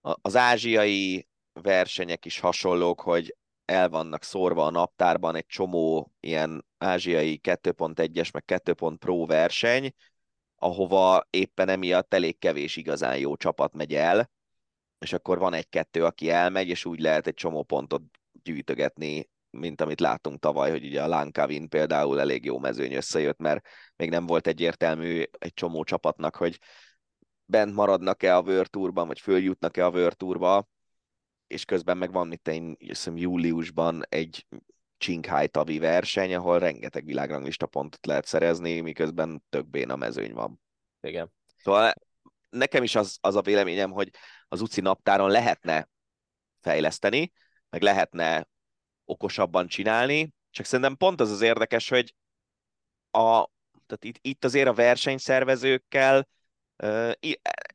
A, az ázsiai versenyek is hasonlók, hogy el vannak szórva a naptárban egy csomó ilyen ázsiai 2.1-es, meg 2. Pro verseny, ahova éppen emiatt elég kevés igazán jó csapat megy el, és akkor van egy-kettő, aki elmegy, és úgy lehet egy csomó pontot gyűjtögetni, mint amit láttunk tavaly, hogy ugye a Lankavin például elég jó mezőny összejött, mert még nem volt egyértelmű egy csomó csapatnak, hogy bent maradnak-e a World vagy följutnak-e a World és közben meg van itt én hiszem, júliusban egy Csinghai tavi verseny, ahol rengeteg világranglista pontot lehet szerezni, miközben tök béna mezőny van. Igen. Szóval nekem is az, az a véleményem, hogy az UCI naptáron lehetne fejleszteni, meg lehetne okosabban csinálni, csak szerintem pont az az érdekes, hogy a, tehát itt, itt azért a versenyszervezőkkel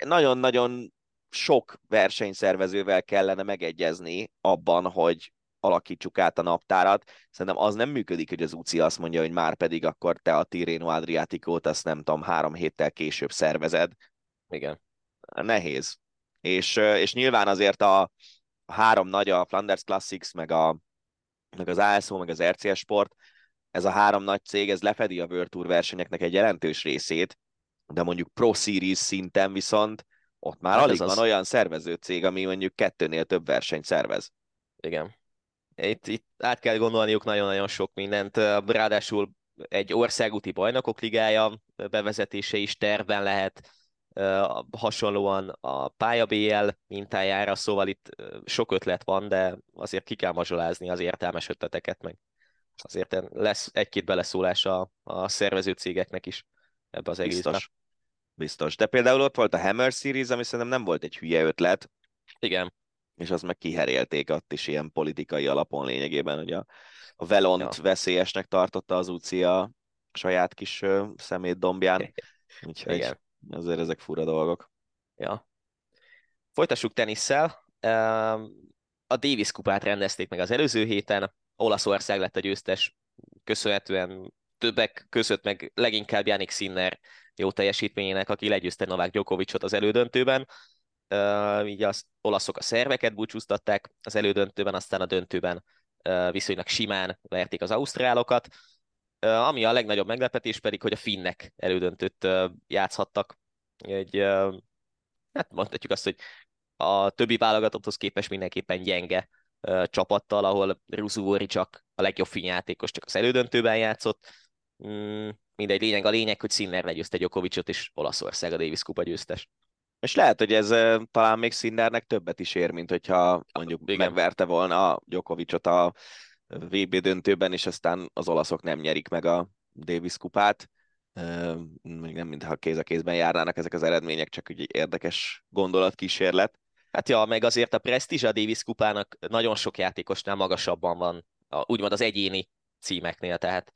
nagyon-nagyon sok versenyszervezővel kellene megegyezni abban, hogy alakítsuk át a naptárat. Szerintem az nem működik, hogy az UCI azt mondja, hogy már pedig akkor te a Tirreno Adriaticót, azt nem tudom, három héttel később szervezed. Igen. Nehéz. És, és nyilván azért a, a három nagy, a Flanders Classics, meg, a, meg az ASO, meg az RCS Sport, ez a három nagy cég, ez lefedi a World Tour versenyeknek egy jelentős részét, de mondjuk Pro Series szinten viszont ott már hát alig van az... olyan szervező cég, ami mondjuk kettőnél több versenyt szervez. Igen. Itt, itt át kell gondolniuk nagyon-nagyon sok mindent. Ráadásul egy országúti bajnokok ligája bevezetése is tervben lehet, hasonlóan a pálya BL mintájára, szóval itt sok ötlet van, de azért ki kell mazsolázni az értelmes ötleteket, meg azért lesz egy-két beleszólás a, a szervező cégeknek is ebbe az egészbe. Biztos. Biztos. De például ott volt a Hammer Series, ami szerintem nem volt egy hülye ötlet. Igen és azt meg kiherélték ott is ilyen politikai alapon lényegében, hogy a, a Velont ja. veszélyesnek tartotta az UCI a saját kis uh, szemét dombján. Úgyhogy Igen. azért ezek fura dolgok. Ja. Folytassuk tenisszel. A Davis kupát rendezték meg az előző héten. Olaszország lett a győztes, köszönhetően többek között meg leginkább Janik Sinner jó teljesítményének, aki legyőzte Novák Djokovicot az elődöntőben így az olaszok a szerveket búcsúztatták az elődöntőben, aztán a döntőben viszonylag simán verték az ausztrálokat. Ami a legnagyobb meglepetés pedig, hogy a finnek elődöntőt játszhattak. Egy, hát mondhatjuk azt, hogy a többi válogatotthoz képest mindenképpen gyenge csapattal, ahol Ruzuri csak a legjobb finjátékos csak az elődöntőben játszott. Mm, mindegy, lényeg a lényeg, hogy Sinner legyőzte Djokovicot, és Olaszország a Davis Kupa győztes. És lehet, hogy ez talán még Sinnernek többet is ér, mint hogyha mondjuk Igen. megverte volna a Djokovicot a VB döntőben, és aztán az olaszok nem nyerik meg a Davis kupát. Még nem mintha kéz a kézben járnának ezek az eredmények, csak egy érdekes gondolatkísérlet. Hát ja, meg azért a presztízs a Davis kupának nagyon sok játékosnál magasabban van, a, úgymond az egyéni címeknél, tehát,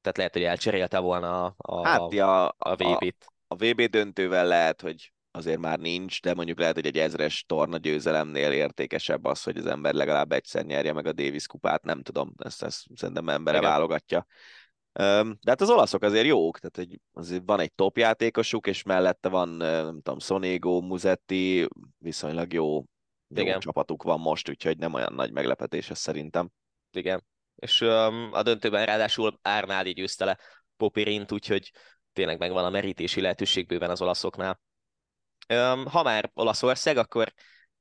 tehát lehet, hogy elcserélte volna a, a, hát, ja, a VB-t. A, a VB döntővel lehet, hogy azért már nincs, de mondjuk lehet, hogy egy ezres torna győzelemnél értékesebb az, hogy az ember legalább egyszer nyerje meg a Davis kupát, nem tudom, ezt, ezt szerintem embere Igen. válogatja. De hát az olaszok azért jók, tehát hogy azért van egy top játékosuk, és mellette van, nem tudom, Sonego, Muzetti, viszonylag jó, jó csapatuk van most, úgyhogy nem olyan nagy meglepetés ez szerintem. Igen, és um, a döntőben ráadásul Árnádi győzte le Popirint, úgyhogy tényleg megvan a merítési lehetőség bőven az olaszoknál. Ha már Olaszország, akkor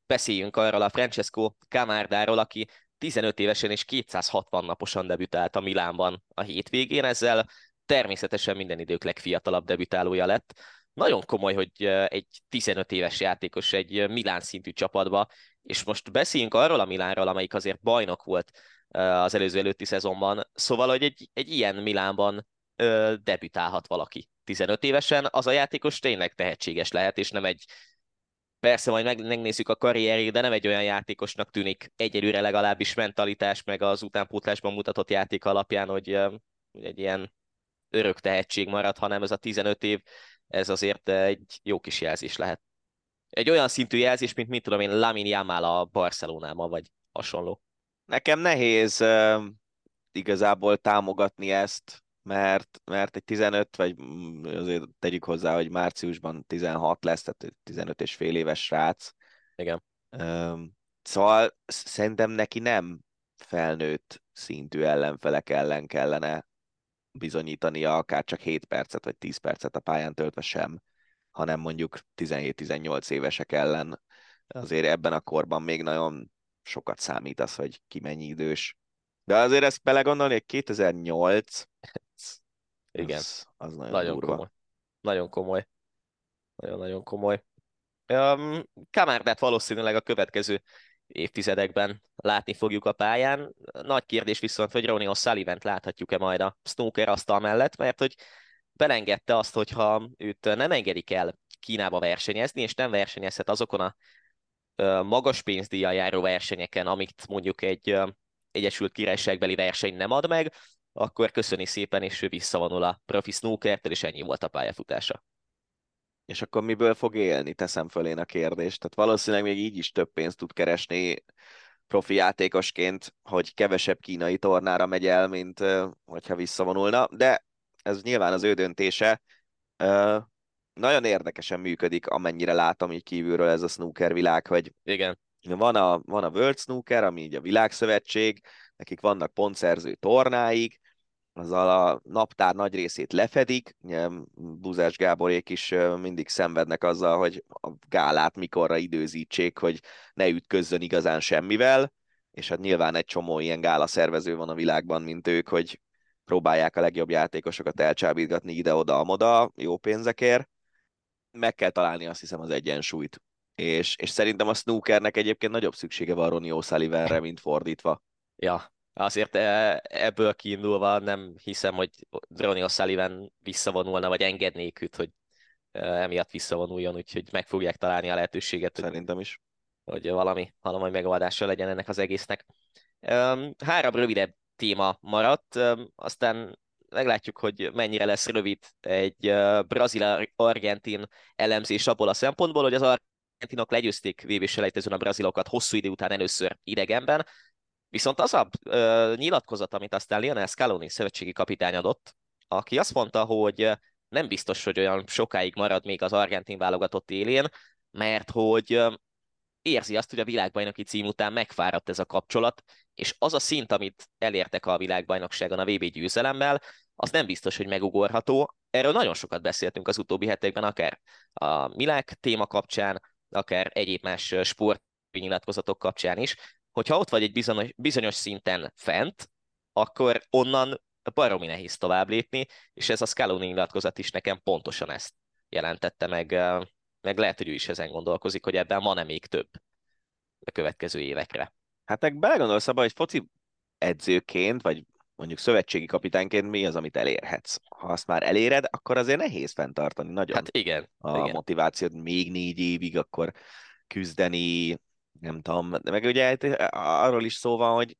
beszéljünk arról a Francesco Camárdáról, aki 15 évesen és 260 naposan debütált a Milánban a hétvégén, ezzel természetesen minden idők legfiatalabb debütálója lett. Nagyon komoly, hogy egy 15 éves játékos egy Milán szintű csapatba, és most beszéljünk arról a Milánról, amelyik azért bajnok volt az előző előtti szezonban, szóval, hogy egy, egy ilyen Milánban debütálhat valaki 15 évesen, az a játékos tényleg tehetséges lehet, és nem egy Persze, majd megnézzük a karrierjét, de nem egy olyan játékosnak tűnik egyelőre legalábbis mentalitás, meg az utánpótlásban mutatott játék alapján, hogy, egy ilyen örök tehetség marad, hanem ez a 15 év, ez azért egy jó kis jelzés lehet. Egy olyan szintű jelzés, mint mit tudom én, Lamin Yamal a Barcelonában, vagy hasonló. Nekem nehéz igazából támogatni ezt, mert, mert egy 15, vagy mm, azért tegyük hozzá, hogy márciusban 16 lesz, tehát 15 és fél éves srác. Igen. Szóval szerintem neki nem felnőtt szintű ellenfelek ellen kellene bizonyítania akár csak 7 percet vagy 10 percet a pályán töltve sem, hanem mondjuk 17-18 évesek ellen. Azért ebben a korban még nagyon sokat számít az, hogy ki mennyi idős. De azért ezt belegondolni, hogy 2008, igen, az, az nagyon, nagyon durva. komoly. Nagyon komoly. Nagyon-nagyon komoly. Um, Kamárdát valószínűleg a következő évtizedekben látni fogjuk a pályán. Nagy kérdés viszont, hogy Ronnie osullivan láthatjuk-e majd a snooker asztal mellett, mert hogy belengedte azt, hogyha őt nem engedik el Kínába versenyezni, és nem versenyezhet azokon a magas pénzdíjjal járó versenyeken, amit mondjuk egy Egyesült Királyságbeli verseny nem ad meg, akkor köszöni szépen, és ő visszavonul a profi snookertől, és ennyi volt a pályafutása. És akkor miből fog élni, teszem föl én a kérdést. Tehát valószínűleg még így is több pénzt tud keresni profi játékosként, hogy kevesebb kínai tornára megy el, mint hogyha visszavonulna, de ez nyilván az ő döntése. Nagyon érdekesen működik, amennyire látom így kívülről ez a snooker világ, hogy Igen. Van a, van a World Snooker, ami így a világszövetség, nekik vannak pontszerző tornáik, azzal a naptár nagy részét lefedik. Buzás Gáborék is mindig szenvednek azzal, hogy a gálát mikorra időzítsék, hogy ne ütközzön igazán semmivel, és hát nyilván egy csomó ilyen gála szervező van a világban, mint ők, hogy próbálják a legjobb játékosokat elcsábítgatni ide-oda-amoda jó pénzekért. Meg kell találni azt hiszem az egyensúlyt. És, és szerintem a snookernek egyébként nagyobb szüksége van Ronnie O'Sullivanre, mint fordítva. Ja, Azért e, ebből kiindulva nem hiszem, hogy Ronnie O'Sullivan visszavonulna, vagy engednék őt, hogy e, emiatt visszavonuljon, úgyhogy meg fogják találni a lehetőséget. Szerintem is. Hogy valami, valami megoldása legyen ennek az egésznek. Három rövidebb téma maradt, aztán meglátjuk, hogy mennyire lesz rövid egy brazil-argentin elemzés abból a szempontból, hogy az argentinok legyőzték vb a brazilokat hosszú idő után először idegenben, Viszont az a ö, nyilatkozat, amit aztán Lionel Scaloni szövetségi kapitány adott, aki azt mondta, hogy nem biztos, hogy olyan sokáig marad még az argentin válogatott élén, mert hogy érzi azt, hogy a világbajnoki cím után megfáradt ez a kapcsolat, és az a szint, amit elértek a világbajnokságon a VB győzelemmel, az nem biztos, hogy megugorható. Erről nagyon sokat beszéltünk az utóbbi hetekben, akár a Milák téma kapcsán, akár egyéb más sport nyilatkozatok kapcsán is, hogyha ott vagy egy bizonyos, bizonyos szinten fent, akkor onnan baromi nehéz tovább lépni, és ez a Scaloni nyilatkozat is nekem pontosan ezt jelentette meg, meg lehet, hogy ő is ezen gondolkozik, hogy ebben van-e még több a következő évekre. Hát meg belegondolsz abba, hogy foci edzőként, vagy mondjuk szövetségi kapitányként mi az, amit elérhetsz. Ha azt már eléred, akkor azért nehéz fenntartani nagyon hát igen, a igen. motivációt még négy évig, akkor küzdeni, nem tudom, de meg ugye hát, arról is szó van, hogy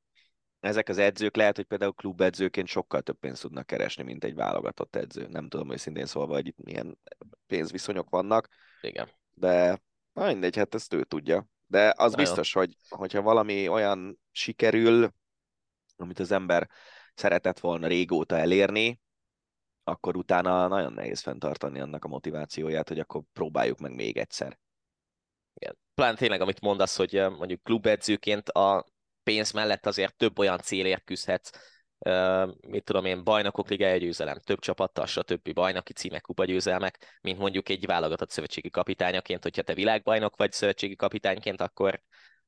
ezek az edzők lehet, hogy például klubedzőként sokkal több pénzt tudnak keresni, mint egy válogatott edző. Nem tudom őszintén szólva, hogy itt milyen pénzviszonyok vannak. Igen. De na mindegy, hát ezt ő tudja. De az na biztos, jó. hogy hogyha valami olyan sikerül, amit az ember szeretett volna régóta elérni, akkor utána nagyon nehéz fenntartani annak a motivációját, hogy akkor próbáljuk meg még egyszer. Igen. Pláne tényleg, amit mondasz, hogy mondjuk klubedzőként a pénz mellett azért több olyan célért küzdhetsz, mit tudom én, bajnokok ligája győzelem, több csapattal, stb. bajnoki címek, kupa győzelmek, mint mondjuk egy válogatott szövetségi kapitányaként, hogyha te világbajnok vagy szövetségi kapitányként, akkor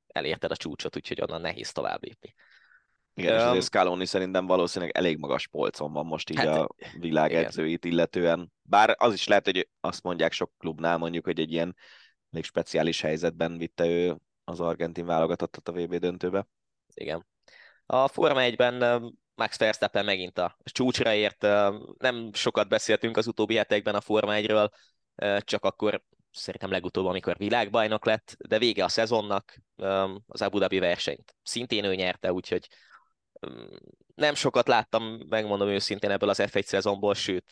elérted a csúcsot, úgyhogy onnan nehéz tovább lépni. Igen, um, és azért Scaloni szerintem valószínűleg elég magas polcon van most így hát, a világ edzőit illetően. Bár az is lehet, hogy azt mondják sok klubnál mondjuk, hogy egy ilyen elég speciális helyzetben vitte ő az argentin válogatottat a VB döntőbe. Igen. A Forma 1-ben Max Verstappen megint a csúcsra ért. Nem sokat beszéltünk az utóbbi hetekben a Forma 1-ről, csak akkor szerintem legutóbb, amikor világbajnok lett, de vége a szezonnak, az Abu Dhabi versenyt szintén ő nyerte, úgyhogy nem sokat láttam, megmondom őszintén ebből az F1 szezonból, sőt,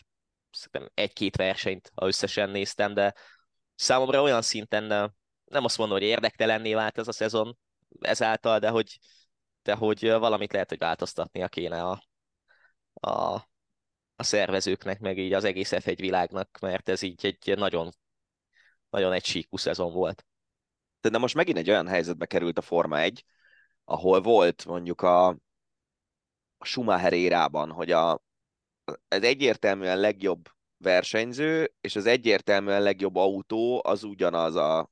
szerintem egy-két versenyt, ha összesen néztem, de számomra olyan szinten nem azt mondom, hogy érdektelenné vált ez a szezon ezáltal, de hogy, de hogy valamit lehet, hogy változtatnia kéne a, a, a szervezőknek, meg így az egész F1 világnak, mert ez így egy nagyon, nagyon egy síkú szezon volt. De most megint egy olyan helyzetbe került a Forma 1, ahol volt mondjuk a, a Schumacher érában, hogy a, ez egyértelműen legjobb versenyző, és az egyértelműen legjobb autó az ugyanaz a,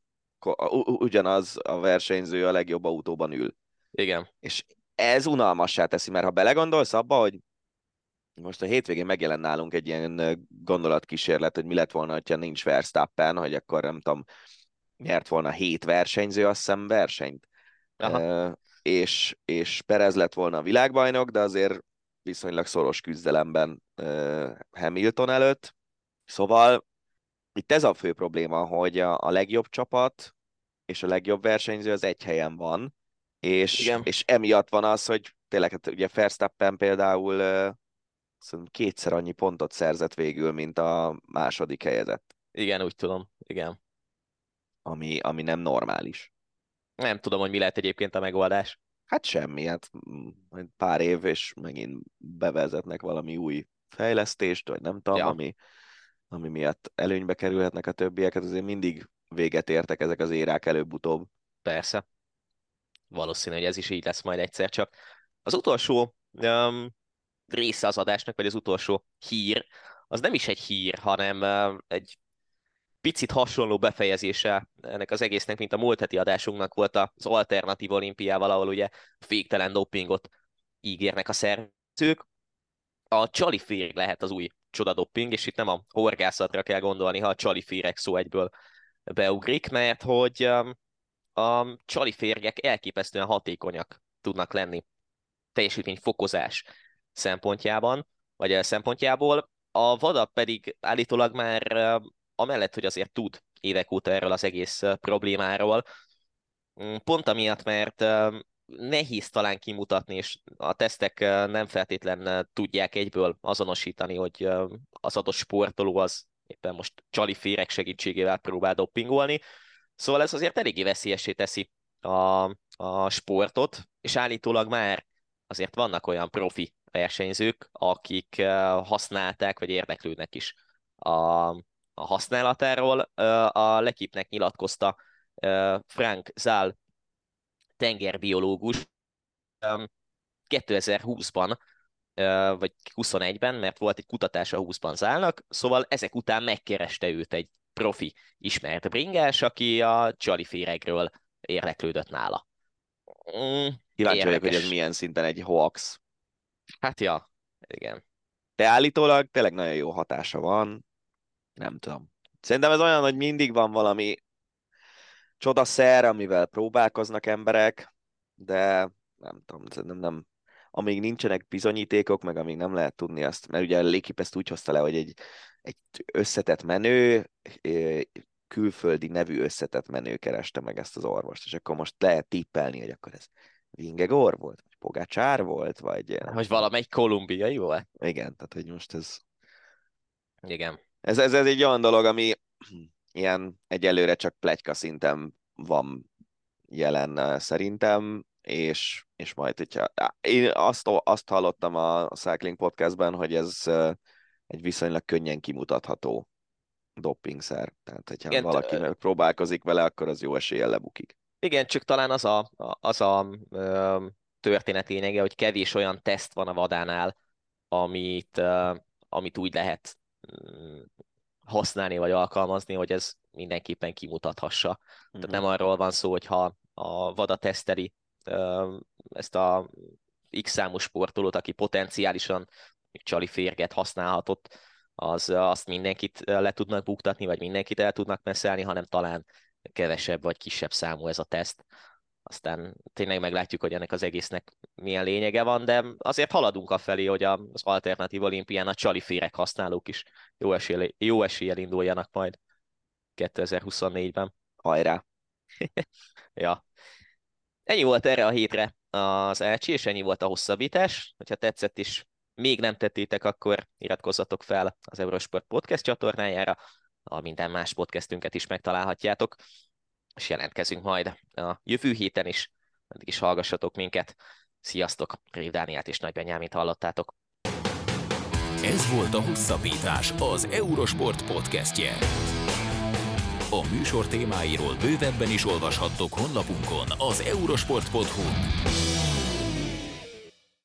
ugyanaz a versenyző a legjobb autóban ül. Igen. És ez unalmassá teszi, mert ha belegondolsz abba, hogy most a hétvégén megjelent nálunk egy ilyen gondolatkísérlet, hogy mi lett volna, ha nincs Verstappen, hogy akkor nem tudom, nyert volna hét versenyző, azt hiszem versenyt. Aha. és, és Perez lett volna a világbajnok, de azért viszonylag szoros küzdelemben Hamilton előtt. Szóval itt ez a fő probléma, hogy a, a legjobb csapat és a legjobb versenyző az egy helyen van, és, Igen. és emiatt van az, hogy tényleg, hát ugye Verstappen például uh, kétszer annyi pontot szerzett végül, mint a második helyezett. Igen, úgy tudom, igen. Ami, ami nem normális. Nem tudom, hogy mi lehet egyébként a megoldás. Hát semmi, hát majd pár év, és megint bevezetnek valami új fejlesztést, vagy nem tudom, ja. ami, ami miatt előnybe kerülhetnek a többieket, azért mindig véget értek ezek az érák előbb-utóbb. Persze. Valószínű, hogy ez is így lesz majd egyszer, csak az utolsó um, része az adásnak, vagy az utolsó hír, az nem is egy hír, hanem uh, egy picit hasonló befejezése ennek az egésznek, mint a múlt heti adásunknak volt az alternatív olimpiával, ahol ugye féktelen dopingot ígérnek a szerzők. A csali lehet az új csodadopping, és itt nem a horgászatra kell gondolni, ha a csali féreg szó egyből beugrik, mert hogy um, a csali férgek elképesztően hatékonyak tudnak lenni teljesítményfokozás szempontjában, vagy eh, szempontjából. A vada pedig állítólag már eh, amellett, hogy azért tud évek óta erről az egész eh, problémáról, mm, pont amiatt, mert nehéz talán kimutatni, és a tesztek nem feltétlen tudják egyből azonosítani, hogy az adott sportoló az éppen most csali férek segítségével próbál doppingolni. Szóval ez azért eléggé veszélyesé teszi a, a sportot, és állítólag már azért vannak olyan profi versenyzők, akik használták, vagy érdeklődnek is a, a használatáról. A Lekipnek nyilatkozta Frank Zál tengerbiológus 2020-ban, vagy 21-ben, mert volt egy kutatás a 20-ban Zálnak, szóval ezek után megkereste őt egy profi ismert bringás, aki a Csali féregről érdeklődött nála. Mm, Kíváncsi vagyok, hogy ez milyen szinten egy hoax. Hát ja, igen. De állítólag tényleg nagyon jó hatása van. Nem tudom. Szerintem ez olyan, hogy mindig van valami csodaszer, amivel próbálkoznak emberek, de nem tudom, szerintem nem, amíg nincsenek bizonyítékok, meg amíg nem lehet tudni azt, mert ugye a Lékip ezt úgy hozta le, hogy egy, egy összetett menő, külföldi nevű összetett menő kereste meg ezt az orvost, és akkor most lehet tippelni, hogy akkor ez Vingegor volt, vagy Pogácsár volt, vagy... Hogy valamelyik kolumbiai volt? Igen, tehát hogy most ez... Igen. Ez, ez, ez egy olyan dolog, ami ilyen egyelőre csak plegyka szinten van jelen szerintem, és, és majd, hogyha... Én azt, azt hallottam a Cycling Podcastben, hogy ez egy viszonylag könnyen kimutatható doppingszer. Tehát, hogyha Igen, valaki t- próbálkozik vele, akkor az jó eséllyel lebukik. Igen, csak talán az a, az a ö, történet lényege, hogy kevés olyan teszt van a vadánál, amit, ö, amit úgy lehet mm, használni vagy alkalmazni, hogy ez mindenképpen kimutathassa. Mm-hmm. Tehát nem arról van szó, hogy ha a vada teszteli ezt a X számú sportolót, aki potenciálisan csali férget használhatott, az azt mindenkit le tudnak buktatni, vagy mindenkit el tudnak meszelni, hanem talán kevesebb vagy kisebb számú ez a teszt. Aztán tényleg meglátjuk, hogy ennek az egésznek milyen lényege van, de azért haladunk afelé, hogy az alternatív olimpián a csali férek használók is jó eséllyel, jó eséllyel induljanak majd 2024-ben. Hajrá! ja. Ennyi volt erre a hétre az Elcsi, és ennyi volt a hosszabbítás. Hogyha tetszett is, még nem tettétek, akkor iratkozzatok fel az Eurosport Podcast csatornájára, a minden más podcastünket is megtalálhatjátok, és jelentkezünk majd a jövő héten is. Addig is hallgassatok minket. Sziasztok! Rév Dániát és Nagy Benyámit hallottátok. Ez volt a Hosszabbítás, az Eurosport podcastje. A műsor témáiról bővebben is olvashattok honlapunkon az eurosport.hu.